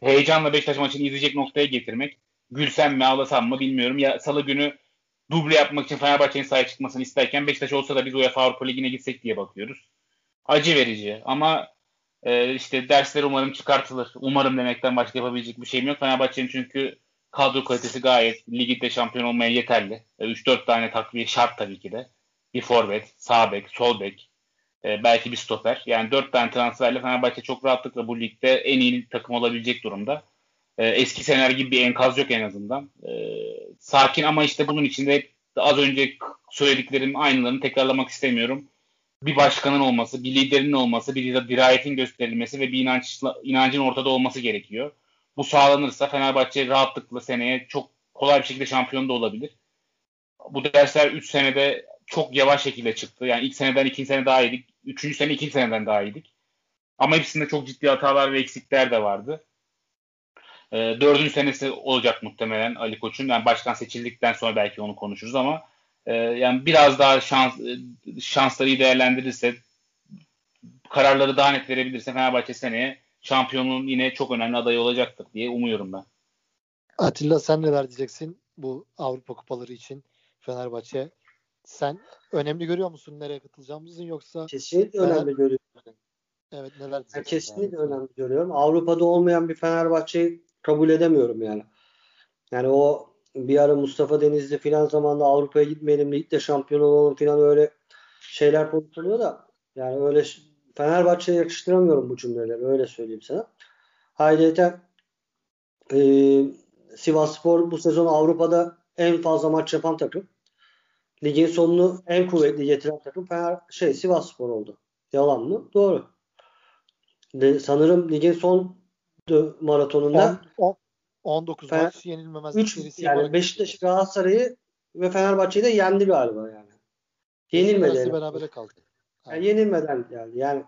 heyecanla Beşiktaş maçını izleyecek noktaya getirmek. Gülsem mi ağlasam mı bilmiyorum. Ya salı günü duble yapmak için Fenerbahçe'nin sahaya çıkmasını isterken Beşiktaş olsa da biz UEFA Avrupa Ligi'ne gitsek diye bakıyoruz. Acı verici ama E, işte dersler umarım çıkartılır. Umarım demekten başka yapabilecek bir şeyim yok. Fenerbahçe'nin çünkü kadro kalitesi gayet ligde şampiyon olmaya yeterli. 3-4 tane takviye şart tabii ki de. Bir forvet, sağ bek, sol bek, e, belki bir stoper. Yani 4 tane transferle Fenerbahçe çok rahatlıkla bu ligde en iyi takım olabilecek durumda. E, eski seneler gibi bir enkaz yok en azından. E, sakin ama işte bunun içinde az önce söylediklerim aynılarını tekrarlamak istemiyorum. Bir başkanın olması, bir liderin olması, bir dirayetin gösterilmesi ve bir inançla, inancın ortada olması gerekiyor. Bu sağlanırsa Fenerbahçe rahatlıkla seneye çok kolay bir şekilde şampiyon da olabilir. Bu dersler 3 senede çok yavaş şekilde çıktı. Yani ilk seneden ikinci sene daha iyiydik. Üçüncü sene ikinci seneden daha iyiydik. Ama hepsinde çok ciddi hatalar ve eksikler de vardı. E, dördüncü senesi olacak muhtemelen Ali Koç'un. Yani başkan seçildikten sonra belki onu konuşuruz ama e, yani biraz daha şans e, şansları iyi değerlendirirse kararları daha net verebilirse Fenerbahçe seneye şampiyonluğun yine çok önemli adayı olacaktır diye umuyorum ben. Atilla sen neler diyeceksin bu Avrupa kupaları için Fenerbahçe sen önemli görüyor musun nereye katılacağımızın yoksa kesinlikle Fener... önemli görüyorum. Evet neler yani kesinlikle yani. önemli görüyorum. Avrupa'da olmayan bir Fenerbahçe'yi kabul edemiyorum yani. Yani o bir ara Mustafa Denizli filan zamanında Avrupa'ya gitmeyelim, ligde şampiyon olalım filan öyle şeyler konuşuluyor da yani öyle Fenerbahçe'ye yakıştıramıyorum bu cümleleri. Öyle söyleyeyim sana. Ayrıca e, Sivas Spor bu sezon Avrupa'da en fazla maç yapan takım. Ligin sonunu en kuvvetli getiren takım Fener, şey Sivas Spor oldu. Yalan mı? Doğru. De, sanırım ligin son maratonunda 10, 19 Fener, maç yenilmemez 3 yani Beşiktaş Galatasaray'ı ve Fenerbahçe'yi de yendi galiba yani. Yenilmedi. Berabere kaldı. Yani yenilmeden geldi. Yani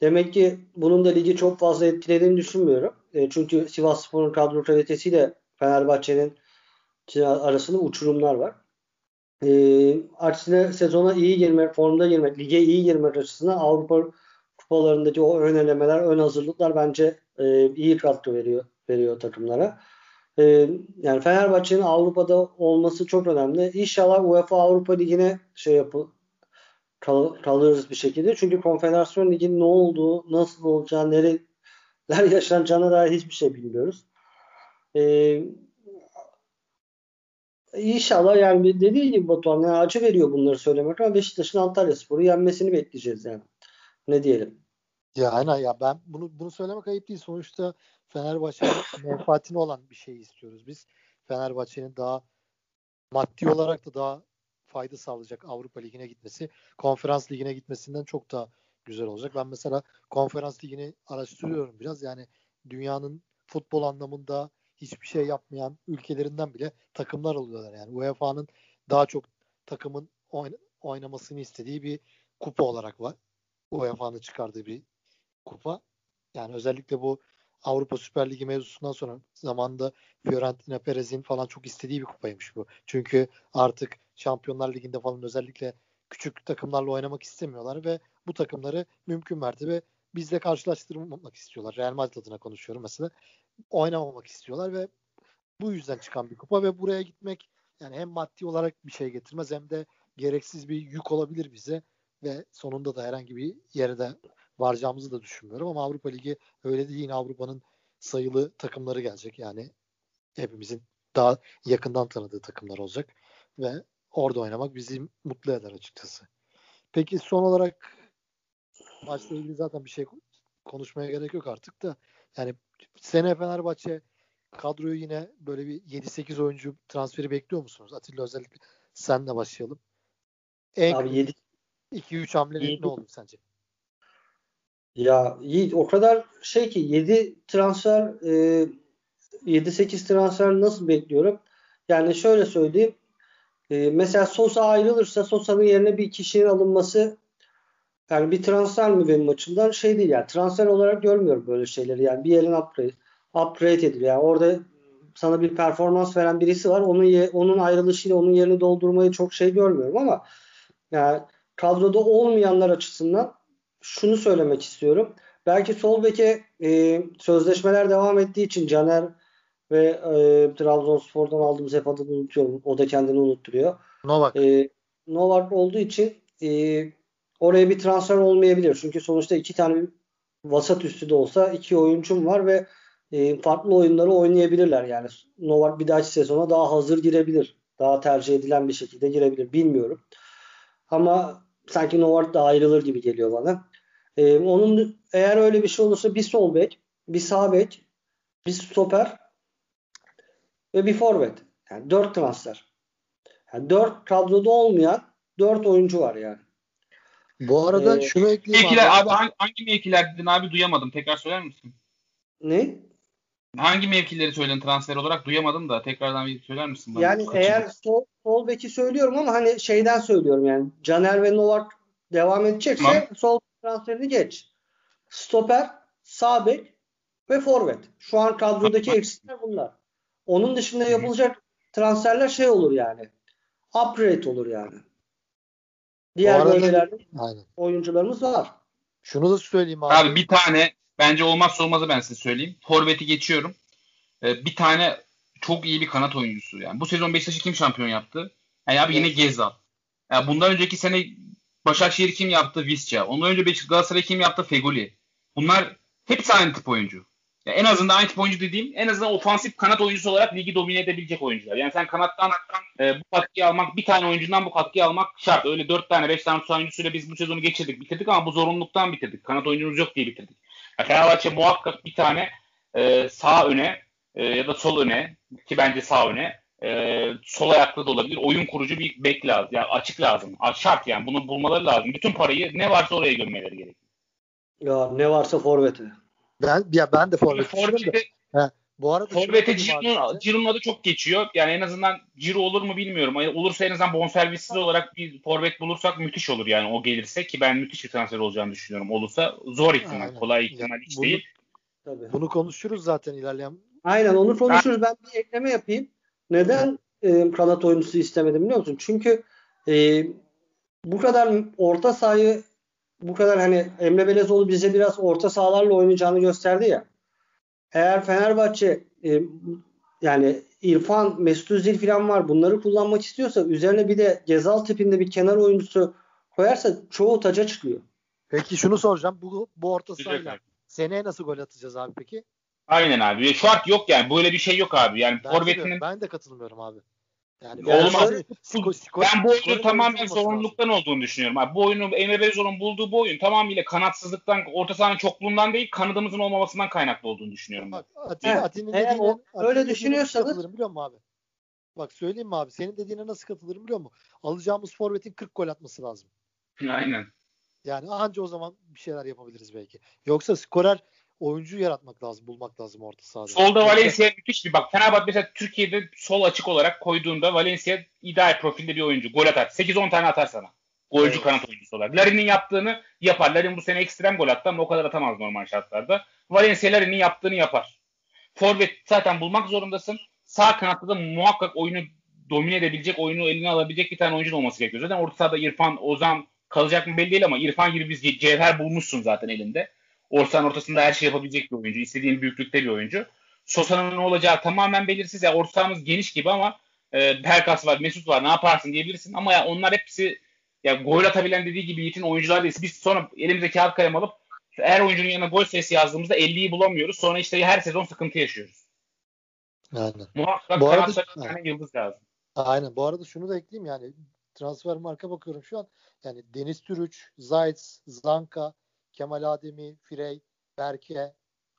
demek ki bunun da ligi çok fazla etkilediğini düşünmüyorum. E, çünkü Sivas Spor'un kadro kalitesiyle Fenerbahçe'nin arasında uçurumlar var. E, aksine sezona iyi girmek, formda girmek, lige iyi girmek açısından Avrupa kupalarındaki o ön elemeler, ön hazırlıklar bence e, iyi katkı veriyor veriyor takımlara. E, yani Fenerbahçe'nin Avrupa'da olması çok önemli. İnşallah UEFA Avrupa Ligi'ne şey yapı kal, kalırız bir şekilde. Çünkü Konfederasyon Ligi'nin ne olduğu, nasıl olacağı, nereler yaşanacağına dair hiçbir şey bilmiyoruz. Ee, İnşallah yani dediği gibi Batuhan yani acı veriyor bunları söylemek ama Beşiktaş'ın Antalya Spor'u yenmesini bekleyeceğiz yani. Ne diyelim? Ya aynen ya ben bunu bunu söylemek ayıp değil. Sonuçta Fenerbahçe'nin menfaatine olan bir şey istiyoruz biz. Fenerbahçe'nin daha maddi olarak da daha fayda sağlayacak Avrupa Ligi'ne gitmesi, Konferans Ligi'ne gitmesinden çok daha güzel olacak. Ben mesela Konferans Ligi'ni araştırıyorum biraz. Yani dünyanın futbol anlamında hiçbir şey yapmayan ülkelerinden bile takımlar oluyorlar. Yani UEFA'nın daha çok takımın oynamasını istediği bir kupa olarak var. UEFA'nın çıkardığı bir kupa. Yani özellikle bu Avrupa Süper Ligi mevzusundan sonra zamanda Fiorentina Perez'in falan çok istediği bir kupaymış bu. Çünkü artık Şampiyonlar Ligi'nde falan özellikle küçük takımlarla oynamak istemiyorlar ve bu takımları mümkün mertebe bizle karşılaştırmamak istiyorlar. Real Madrid adına konuşuyorum mesela. Oynamamak istiyorlar ve bu yüzden çıkan bir kupa ve buraya gitmek yani hem maddi olarak bir şey getirmez hem de gereksiz bir yük olabilir bize ve sonunda da herhangi bir yere de varacağımızı da düşünmüyorum ama Avrupa Ligi öyle değil. Yine Avrupa'nın sayılı takımları gelecek. Yani hepimizin daha yakından tanıdığı takımlar olacak ve orada oynamak bizi mutlu eder açıkçası. Peki son olarak maçla ilgili zaten bir şey konuşmaya gerek yok artık da yani sene Fenerbahçe kadroyu yine böyle bir 7-8 oyuncu transferi bekliyor musunuz? Atilla özellikle senle başlayalım. En Abi 7 2-3 hamle ne oldu sence? Ya iyi o kadar şey ki 7 transfer e, 7-8 transfer nasıl bekliyorum? Yani şöyle söyleyeyim. E, mesela Sosa ayrılırsa Sosa'nın yerine bir kişinin alınması yani bir transfer mi benim açımdan şey değil yani transfer olarak görmüyorum böyle şeyleri yani bir yerin upgrade, upgrade edilir yani orada sana bir performans veren birisi var onun onun ayrılışıyla onun yerini doldurmayı çok şey görmüyorum ama yani kadroda olmayanlar açısından şunu söylemek istiyorum. Belki sol beke e, sözleşmeler devam ettiği için Caner ve e, Trabzonspor'dan aldığımız hep adını unutuyorum. O da kendini unutturuyor. Novak. E, Novak olduğu için e, oraya bir transfer olmayabilir. Çünkü sonuçta iki tane vasat üstü de olsa iki oyuncum var ve e, farklı oyunları oynayabilirler. Yani Novak bir dahaki sezona daha hazır girebilir. Daha tercih edilen bir şekilde girebilir. Bilmiyorum. Ama sanki Novak da ayrılır gibi geliyor bana. E, onun eğer öyle bir şey olursa bir sol bek, bir sağ bek, bir stoper ve bir forvet. Yani dört transfer. Yani dört kadroda olmayan dört oyuncu var yani. Bu arada ee, şunu ekleyeyim mevkiler, abi. abi hangi, hangi mevkiler dedin abi duyamadım. Tekrar söyler misin? Ne? Hangi mevkileri söyledin transfer olarak duyamadım da tekrardan bir söyler misin? Bana? Yani Kaçın. eğer sol, sol beki söylüyorum ama hani şeyden söylüyorum yani Caner ve Novak devam edecekse tamam. sol transferini geç. Stoper, sağ bek ve forvet. Şu an kadrodaki eksikler bunlar. Onun dışında yapılacak transferler şey olur yani. Upgrade olur yani. Diğer arada, bölgelerde aynen. oyuncularımız var. Şunu da söyleyeyim abi. Abi bir tane bence olmazsa olmazı ben size söyleyeyim. Forvet'i geçiyorum. Ee, bir tane çok iyi bir kanat oyuncusu. Yani bu sezon Beşiktaş'ı kim şampiyon yaptı? Yani abi yine Gezal. Yani bundan önceki sene Başakşehir kim yaptı? Visca. Ondan önce Beşiktaş Galatasaray kim yaptı? Feguli. Bunlar hepsi aynı tip oyuncu. Yani en azından tip oyuncu dediğim en azından ofansif kanat oyuncusu olarak ligi domine edebilecek oyuncular. Yani sen kanattan e, bu katkıyı almak, bir tane oyuncundan bu katkıyı almak şart. Öyle dört tane, beş tane tutan oyuncusuyla biz bu sezonu geçirdik, bitirdik ama bu zorunluluktan bitirdik. Kanat oyuncumuz yok diye bitirdik. Yani Fenerbahçe muhakkak bir tane e, sağ öne e, ya da sol öne ki bence sağ öne e, sol ayaklı da olabilir. Oyun kurucu bir bek lazım. Yani açık lazım. Şart yani. Bunu bulmaları lazım. Bütün parayı ne varsa oraya gömmeleri gerekiyor. Ya ne varsa forvete. Ben ya ben de forvet Forvet'e bu arada Forvet'e Ciro'nun adı çok geçiyor. Yani en azından Ciro olur mu bilmiyorum. Olursa en azından bonservissiz olarak bir forvet bulursak müthiş olur yani o gelirse ki ben müthiş bir transfer olacağını düşünüyorum. Olursa zor ihtimal, Aynen. kolay ihtimal yani hiç bunu, değil. Tabii. Bunu konuşuruz zaten ilerleyen. Aynen onu konuşuruz. Ben bir ekleme yapayım. Neden e, kanat oyuncusu istemedim biliyor musun? Çünkü e, bu kadar orta sahayı bu kadar hani Emre Belezoğlu bize biraz orta sahalarla oynayacağını gösterdi ya. Eğer Fenerbahçe e, yani İrfan, Mesut Özil falan var. Bunları kullanmak istiyorsa üzerine bir de Gezal tipinde bir kenar oyuncusu koyarsa çoğu taca çıkıyor. Peki şunu soracağım. Bu, bu orta sahayla seneye nasıl gol atacağız abi peki? Aynen abi. Fark yok yani. Böyle bir şey yok abi. Yani ben forvetinin... De, ben de katılmıyorum abi. Yani Olmaz. Skor, skor, ben bu oyunu tamamen zorunluluktan olduğunu düşünüyorum. Abi, bu oyunu Emre Belözoğlu'nun bulduğu bu oyun tamamıyla kanatsızlıktan, orta sahanın çokluğundan değil, kanadımızın olmamasından kaynaklı olduğunu düşünüyorum. Bak, Atin, evet. Atin'in dediğine, o, öyle düşünüyorsanız biliyor musun abi? Bak söyleyeyim mi abi? Senin dediğine nasıl katılırım biliyor musun? Alacağımız forvetin 40 gol atması lazım. Aynen. Yani anca o zaman bir şeyler yapabiliriz belki. Yoksa skorer oyuncu yaratmak lazım, bulmak lazım orta sahada. Solda Valencia müthiş bir bak. Fenerbahçe mesela Türkiye'de sol açık olarak koyduğunda Valencia ideal profilde bir oyuncu. Gol atar. 8-10 tane atar sana. Golcü evet. kanat oyuncusu olarak. Larin'in yaptığını yapar. Larin bu sene ekstrem gol attı ama o kadar atamaz normal şartlarda. Valencia Larin'in yaptığını yapar. Forvet zaten bulmak zorundasın. Sağ kanatta da muhakkak oyunu domine edebilecek, oyunu eline alabilecek bir tane oyuncu olması gerekiyor. Zaten orta sahada İrfan, Ozan kalacak mı belli değil ama İrfan gibi bir cevher bulmuşsun zaten elinde. Orsan ortasında her şey yapabilecek bir oyuncu. İstediğin büyüklükte bir oyuncu. Sosa'nın ne olacağı tamamen belirsiz. Ya yani ortağımız geniş gibi ama e, Perkas var, Mesut var ne yaparsın diyebilirsin. Ama ya onlar hepsi ya gol atabilen dediği gibi Yiğit'in oyuncular değil. Biz sonra elimize kağıt kalem alıp her oyuncunun yanına gol sayısı yazdığımızda 50'yi bulamıyoruz. Sonra işte her sezon sıkıntı yaşıyoruz. Aynen. Muhakkak Bu arada, tane yıldız lazım. Aynen. Bu arada şunu da ekleyeyim yani transfer marka bakıyorum şu an. Yani Deniz Türüç, Zayt, Zanka, Kemal Ademi, Frey, Berke,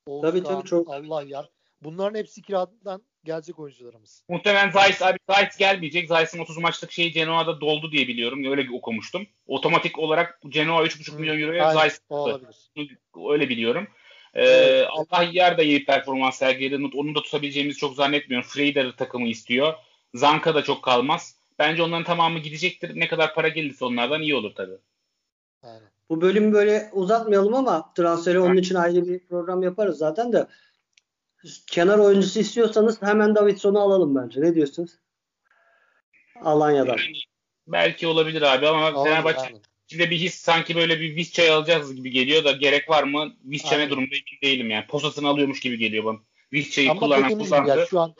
Oğuzkan, tabii, tabii, çok. Allah yar. Bunların hepsi kiradan gelecek oyuncularımız. Muhtemelen Zayt abi Zayt gelmeyecek. Zayt'ın 30 maçlık şeyi Genoa'da doldu diye biliyorum. Öyle okumuştum. Otomatik olarak Genoa 3,5 milyon euroya Zayt öyle biliyorum. Ee, evet. Allah yer de iyi performans sergiledi. Onu da tutabileceğimizi çok zannetmiyorum. Frey takımı istiyor. Zanka da çok kalmaz. Bence onların tamamı gidecektir. Ne kadar para gelirse onlardan iyi olur tabii. Aynen. Bu bölümü böyle uzatmayalım ama transferi onun için ayrı bir program yaparız zaten de. Kenar oyuncusu istiyorsanız hemen Davidson'u alalım bence. Ne diyorsunuz? Alanya'dan. Belki olabilir abi ama Fenerbahçe içinde bir his sanki böyle bir Visca'yı alacağız gibi geliyor da gerek var mı? Visca ne durumda emin değilim yani. Posasını alıyormuş gibi geliyor bana. Visca'yı kullanan kullandı. Ya şu an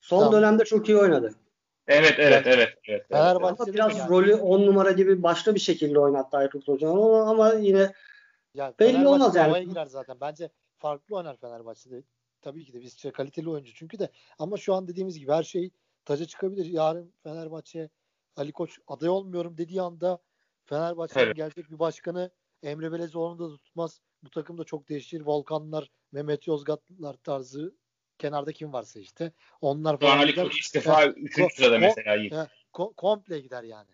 son tamam. dönemde çok iyi oynadı. Evet evet evet. evet, evet. biraz yani. rolü 10 numara gibi başka bir şekilde oynattı Aykut Hocam ama, ama yine Ya Belli olmaz yani. Girer zaten. Bence farklı oynar Fenerbahçe'de. Tabii ki de Visca kaliteli oyuncu çünkü de ama şu an dediğimiz gibi her şey taca çıkabilir. Yarın Fenerbahçe Ali Koç aday olmuyorum dediği anda Fenerbahçe'nin evet. gelecek bir başkanı Emre Belezoğlu'nu da tutmaz. Bu takım da çok değişir. Volkanlar, Mehmet Yozgatlar tarzı kenarda kim varsa işte. Onlar falan. Ali Koç istifa 3. sırada mesela iyi. Ko- komple gider yani.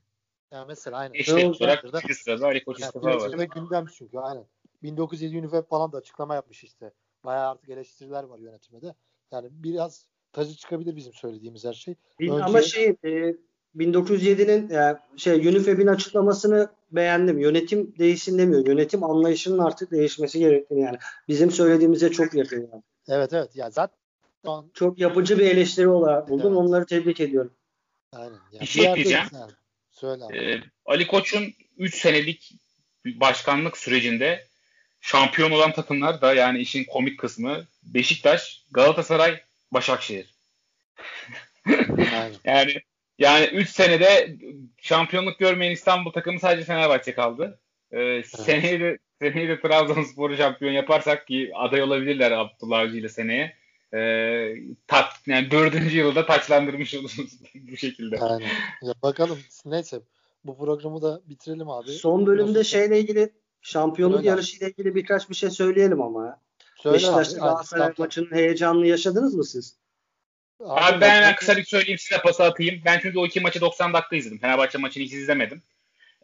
Yani mesela aynen. Eşit olarak 3. sırada Ali Koç istifa yani, var. gündem çünkü aynen. 1907 UNIFEP falan da açıklama yapmış işte. Bayağı artık eleştiriler var yönetimde. Yani biraz tacı çıkabilir bizim söylediğimiz her şey. Önce... Ama şey e, 1907'nin yani şey UNIFEP'in açıklamasını beğendim. Yönetim değişsin demiyor. Yönetim anlayışının artık değişmesi gerektiğini yani. Bizim söylediğimize çok yakın yani. Evet evet. Ya zaten çok yapıcı bir eleştiri olarak buldum. Evet. Onları tebrik ediyorum. Aynen. Yani bir şey diyeceğim. Yani. Söyle abi. Ee, Ali Koç'un 3 senelik başkanlık sürecinde şampiyon olan takımlar da yani işin komik kısmı Beşiktaş, Galatasaray, Başakşehir. yani yani 3 senede şampiyonluk görmeyen İstanbul takımı sadece Fenerbahçe kaldı. Ee, seneye de seneye de Trabzonspor'u şampiyon yaparsak ki aday olabilirler Abdullah Avcı ile seneye. Ee, tat, yani dördüncü yılda taçlandırmış olursunuz bu şekilde. Aynen. Ya bakalım neyse bu programı da bitirelim abi. Son bölümde Nasıl? şeyle ilgili şampiyonluk yarışıyla ilgili birkaç bir şey söyleyelim ama. Söyle Beşiktaş'ta Galatasaray maçının heyecanını yaşadınız mı siz? Abi, abi ben hemen kısa bir söyleyeyim size pası atayım. Ben çünkü o iki maçı 90 dakika izledim. Fenerbahçe maçını hiç izlemedim.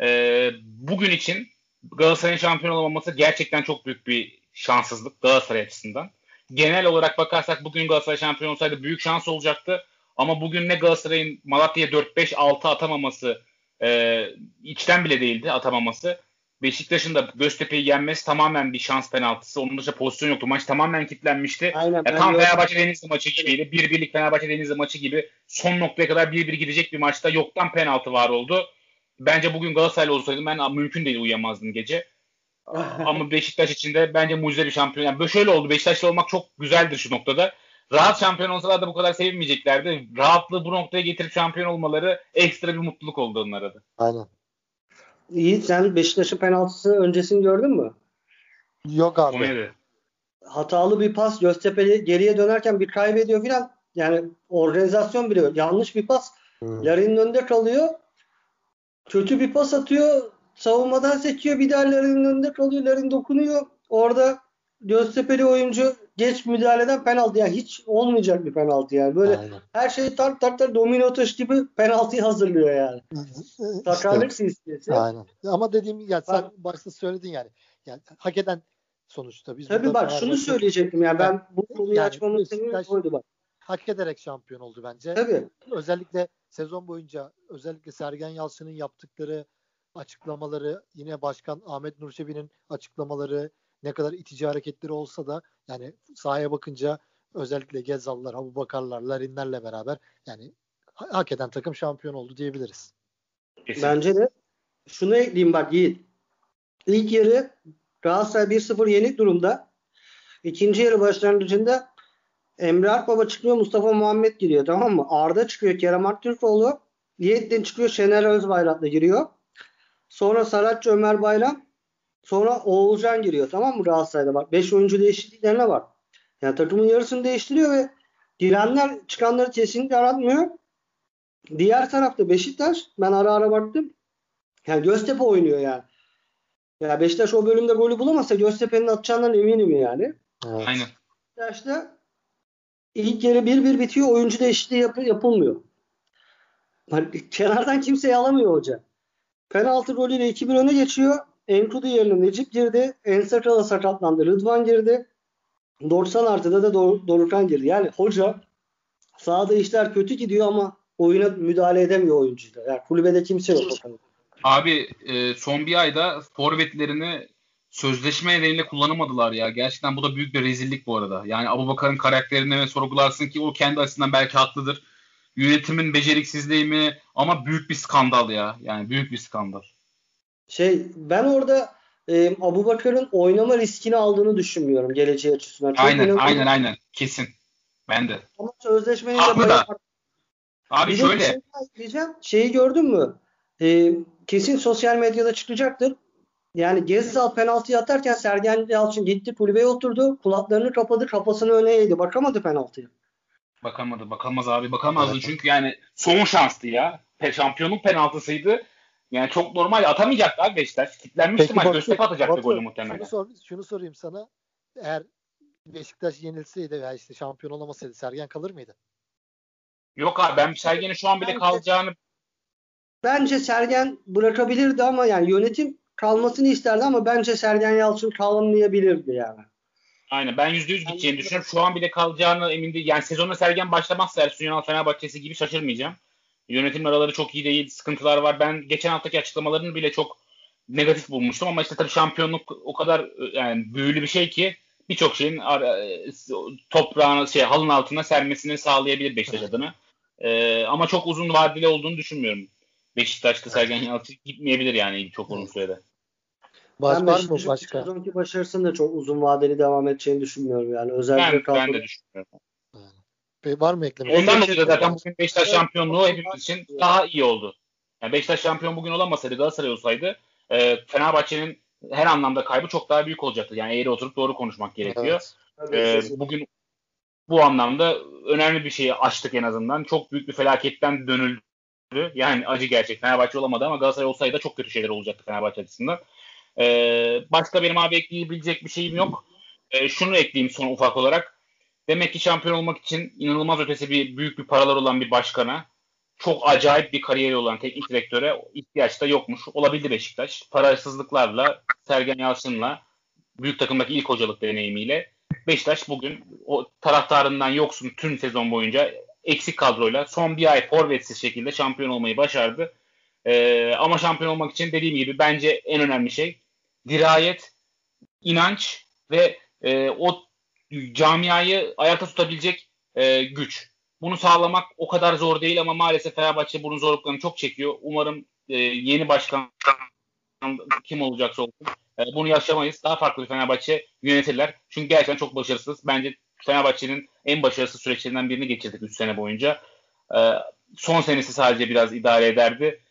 Ee, bugün için Galatasaray'ın şampiyon olamaması gerçekten çok büyük bir şanssızlık Galatasaray açısından. Genel olarak bakarsak bugün Galatasaray şampiyon olsaydı büyük şans olacaktı. Ama bugün ne Galatasaray'ın Malatya'ya 4-5-6 atamaması e, içten bile değildi atamaması. Beşiktaş'ın da Göztepe'yi yenmesi tamamen bir şans penaltısı. Onun dışında pozisyon yoktu. Maç tamamen kilitlenmişti. Aynen, ya tam Fenerbahçe Denizli maçı gibiydi. Bir birlik Fenerbahçe Denizli maçı gibi son noktaya kadar bir bir gidecek bir maçta yoktan penaltı var oldu. Bence bugün Galatasaraylı olsaydım ben mümkün değil uyuyamazdım gece. Ama Beşiktaş için de bence mucize bir şampiyon. Yani böyle şöyle oldu. Beşiktaşlı olmak çok güzeldir şu noktada. Rahat şampiyon olsalar da bu kadar sevinmeyeceklerdi. Rahatlığı bu noktaya getirip şampiyon olmaları ekstra bir mutluluk oldu onlara da. Aynen. İyi sen Beşiktaş'ın penaltısı öncesini gördün mü? Yok abi. O neydi? Hatalı bir pas Göztepe geriye dönerken bir kaybediyor filan. Yani organizasyon bile yanlış bir pas. Hmm. Larin'in önünde kalıyor. Kötü bir pas atıyor. Savunmadan seçiyor. Bir daha Larin'in önünde kalıyor. Larin dokunuyor. Orada Göztepe'li oyuncu geç müdahaleden penaltı. Yani hiç olmayacak bir penaltı yani. Böyle Aynen. her şey tak tak tak domino taş gibi penaltıyı hazırlıyor yani. Sakarlık işte, silsilesi. Aynen. Ama dediğim ya sen başta söyledin yani. Yani hak eden sonuçta. Biz Tabii bak şunu söyleyecektim yani ben bu konuyu yani, açmamın sebebi oydu bak. Hak ederek şampiyon oldu bence. Tabii. Özellikle sezon boyunca özellikle Sergen Yalçın'ın yaptıkları açıklamaları yine Başkan Ahmet Nurçebi'nin açıklamaları ne kadar itici hareketleri olsa da yani sahaya bakınca özellikle Gezallar, Abu Bakarlar, Larinlerle beraber yani hak eden takım şampiyon oldu diyebiliriz. Bence de şunu ekleyeyim bak Yiğit. İlk yarı Galatasaray 1-0 yenik durumda. İkinci yarı başlangıcında Emre Akbaba çıkıyor Mustafa Muhammed giriyor tamam mı? Arda çıkıyor Kerem Aktürkoğlu. Yiğit'ten çıkıyor Şener Özbayrak'la giriyor. Sonra Saratçı Ömer Bayram Sonra Oğulcan giriyor tamam mı Galatasaray'da bak 5 oyuncu değişikliklerine var. Yani takımın yarısını değiştiriyor ve girenler çıkanları kesinlikle aratmıyor. Diğer tarafta Beşiktaş ben ara ara baktım. Yani Göztepe oynuyor yani. Ya Beşiktaş o bölümde golü bulamasa Göztepe'nin atacağından eminim yani. Evet. Aynen. Beşiktaş'ta ilk yarı 1-1 bitiyor. Oyuncu değişikliği yap- yapılmıyor. Yani kenardan kimseyi alamıyor hoca. Penaltı golüyle 2-1 öne geçiyor. Enkudu yerine Necip girdi. Ensakala sakatlandı. Rıdvan girdi. 90 artıda da Dor Dorukhan girdi. Yani hoca sahada işler kötü gidiyor ama oyuna müdahale edemiyor oyuncuyla. Yani kulübede kimse yok. Abi e, son bir ayda forvetlerini sözleşme nedeniyle kullanamadılar ya. Gerçekten bu da büyük bir rezillik bu arada. Yani Abu Bakar'ın karakterine sorgularsın ki o kendi açısından belki haklıdır. Yönetimin beceriksizliği mi ama büyük bir skandal ya. Yani büyük bir skandal. Şey ben orada e, Abu Bakar'ın oynama riskini aldığını düşünmüyorum geleceği açısından. Çok aynen önemli. aynen aynen kesin. Ben de. Ama sözleşmeyi de da. Abi bir şöyle. Şey diyeceğim. Şeyi gördün mü? E, kesin sosyal medyada çıkacaktır. Yani Gezzal penaltıyı atarken Sergen Yalçın gitti kulübeye oturdu. Kulaklarını kapadı. Kafasını öne eğdi. Bakamadı penaltıya. Bakamadı. Bakamaz abi. Bakamazdı. Evet. Çünkü yani son şanstı ya. Şampiyonluk penaltısıydı. Yani çok normal atamayacaktı abi Beşiktaş. Kitlenmişti maç. Göztepe atacaktı Batu, golü muhtemelen. Şunu, sor, şunu sorayım sana. Eğer Beşiktaş yenilseydi veya işte şampiyon olamasaydı Sergen kalır mıydı? Yok abi ben Sergen'in şu an bile bence, kalacağını Bence Sergen bırakabilirdi ama yani yönetim kalmasını isterdi ama bence Sergen Yalçın kalmayabilirdi yani. Aynen ben %100 gideceğini düşünüyorum. Şu an bile kalacağını emin değilim. Yani sezonda Sergen başlamazsa Ersun Yanal Fenerbahçe'si gibi şaşırmayacağım. Yönetim araları çok iyi değil. Sıkıntılar var. Ben geçen haftaki açıklamalarını bile çok negatif bulmuştum ama işte tabii şampiyonluk o kadar yani büyülü bir şey ki birçok şeyin toprağını şey halın altına sermesini sağlayabilir Beşiktaş adına. Ee, ama çok uzun vadeli olduğunu düşünmüyorum. Beşiktaş'ta Sergen Yalçın gitmeyebilir yani çok uzun sürede. Baş, var mı başka? Sezonki başarısının da çok uzun vadeli devam edeceğini düşünmüyorum yani. Özellikle ben, ben de düşünmüyorum. Yani. Var mı eklemek? Ondan dolayı zaten bugün Beşiktaş şampiyonluğu hepimiz için daha iyi oldu. Yani Beşiktaş şampiyon bugün olamasaydı Galatasaray olsaydı e, Fenerbahçe'nin her anlamda kaybı çok daha büyük olacaktı. Yani eğri oturup doğru konuşmak gerekiyor. Evet. E, bugün bu anlamda önemli bir şeyi açtık en azından. Çok büyük bir felaketten dönüldü. Yani acı gerçek. Fenerbahçe olamadı ama Galatasaray olsaydı da çok kötü şeyler olacaktı Fenerbahçe açısından. Ee, başka benim abi ekleyebilecek bir şeyim yok. Ee, şunu ekleyeyim son ufak olarak. Demek ki şampiyon olmak için inanılmaz ötesi bir büyük bir paralar olan bir başkana çok acayip bir kariyeri olan teknik direktöre ihtiyaç da yokmuş. Olabildi Beşiktaş. Parasızlıklarla, Sergen Yalçın'la, büyük takımdaki ilk hocalık deneyimiyle Beşiktaş bugün o taraftarından yoksun tüm sezon boyunca eksik kadroyla son bir ay forvetsiz şekilde şampiyon olmayı başardı. Ee, ama şampiyon olmak için dediğim gibi bence en önemli şey dirayet, inanç ve e, o camiayı ayakta tutabilecek e, güç. Bunu sağlamak o kadar zor değil ama maalesef Fenerbahçe bunun zorluklarını çok çekiyor. Umarım e, yeni başkan kim olacaksa olsun e, bunu yaşamayız. Daha farklı bir Fenerbahçe yönetirler. Çünkü gerçekten çok başarısız. Bence Fenerbahçe'nin en başarısız süreçlerinden birini geçirdik 3 sene boyunca. E, son senesi sadece biraz idare ederdi.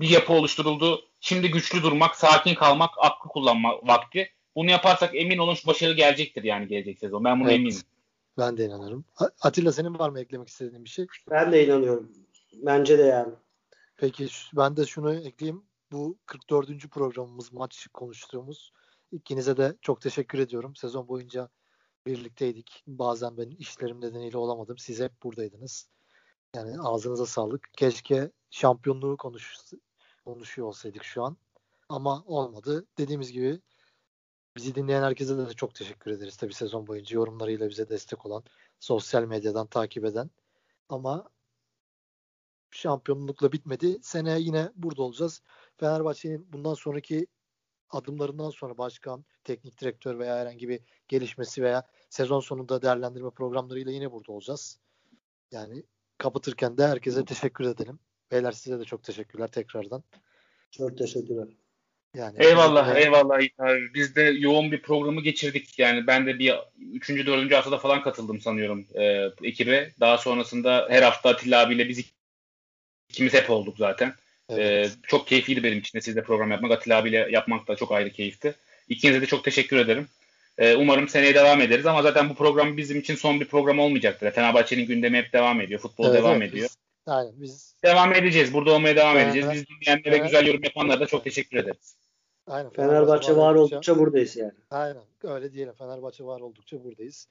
Bir yapı oluşturuldu. Şimdi güçlü durmak, sakin kalmak, aklı kullanma vakti. Bunu yaparsak emin olun şu başarı gelecektir yani gelecek sezon. Ben buna evet. eminim. Ben de inanıyorum. Atilla senin var mı eklemek istediğin bir şey? Ben de inanıyorum. Bence de yani. Peki ben de şunu ekleyeyim. Bu 44. programımız maç konuştuğumuz. İkinize de çok teşekkür ediyorum. Sezon boyunca birlikteydik. Bazen ben işlerim nedeniyle olamadım. Siz hep buradaydınız. Yani ağzınıza sağlık. Keşke şampiyonluğu konuş, konuşuyor olsaydık şu an. Ama olmadı. Dediğimiz gibi bizi dinleyen herkese de çok teşekkür ederiz. Tabi sezon boyunca yorumlarıyla bize destek olan, sosyal medyadan takip eden. Ama şampiyonlukla bitmedi. Sene yine burada olacağız. Fenerbahçe'nin bundan sonraki adımlarından sonra başkan, teknik direktör veya herhangi bir gelişmesi veya sezon sonunda değerlendirme programlarıyla yine burada olacağız. Yani kapatırken de herkese teşekkür edelim. Beyler size de çok teşekkürler tekrardan. Çok teşekkürler. Yani eyvallah de... eyvallah abi. Biz de yoğun bir programı geçirdik. Yani ben de bir 3. 4. haftada falan katıldım sanıyorum e, ekibe. Daha sonrasında her hafta Atilla abiyle biz ikimiz hep olduk zaten. Evet. E, çok keyifliydi benim için de sizle program yapmak. Atilla abiyle yapmak da çok ayrı keyifti. İkinize de çok teşekkür ederim. E, umarım seneye devam ederiz ama zaten bu program bizim için son bir program olmayacaktır. Fenerbahçe'nin gündemi hep devam ediyor. Futbol evet, devam evet, ediyor. Biz, aynen biz devam edeceğiz. Burada olmaya devam evet, edeceğiz. Biz dinleyenlere evet. güzel yorum yapanlara da çok teşekkür ederiz. Aynen. Fenerbahçe, Fenerbahçe var, var oldukça buradayız yani. Aynen. Öyle diyelim. Fenerbahçe var oldukça buradayız.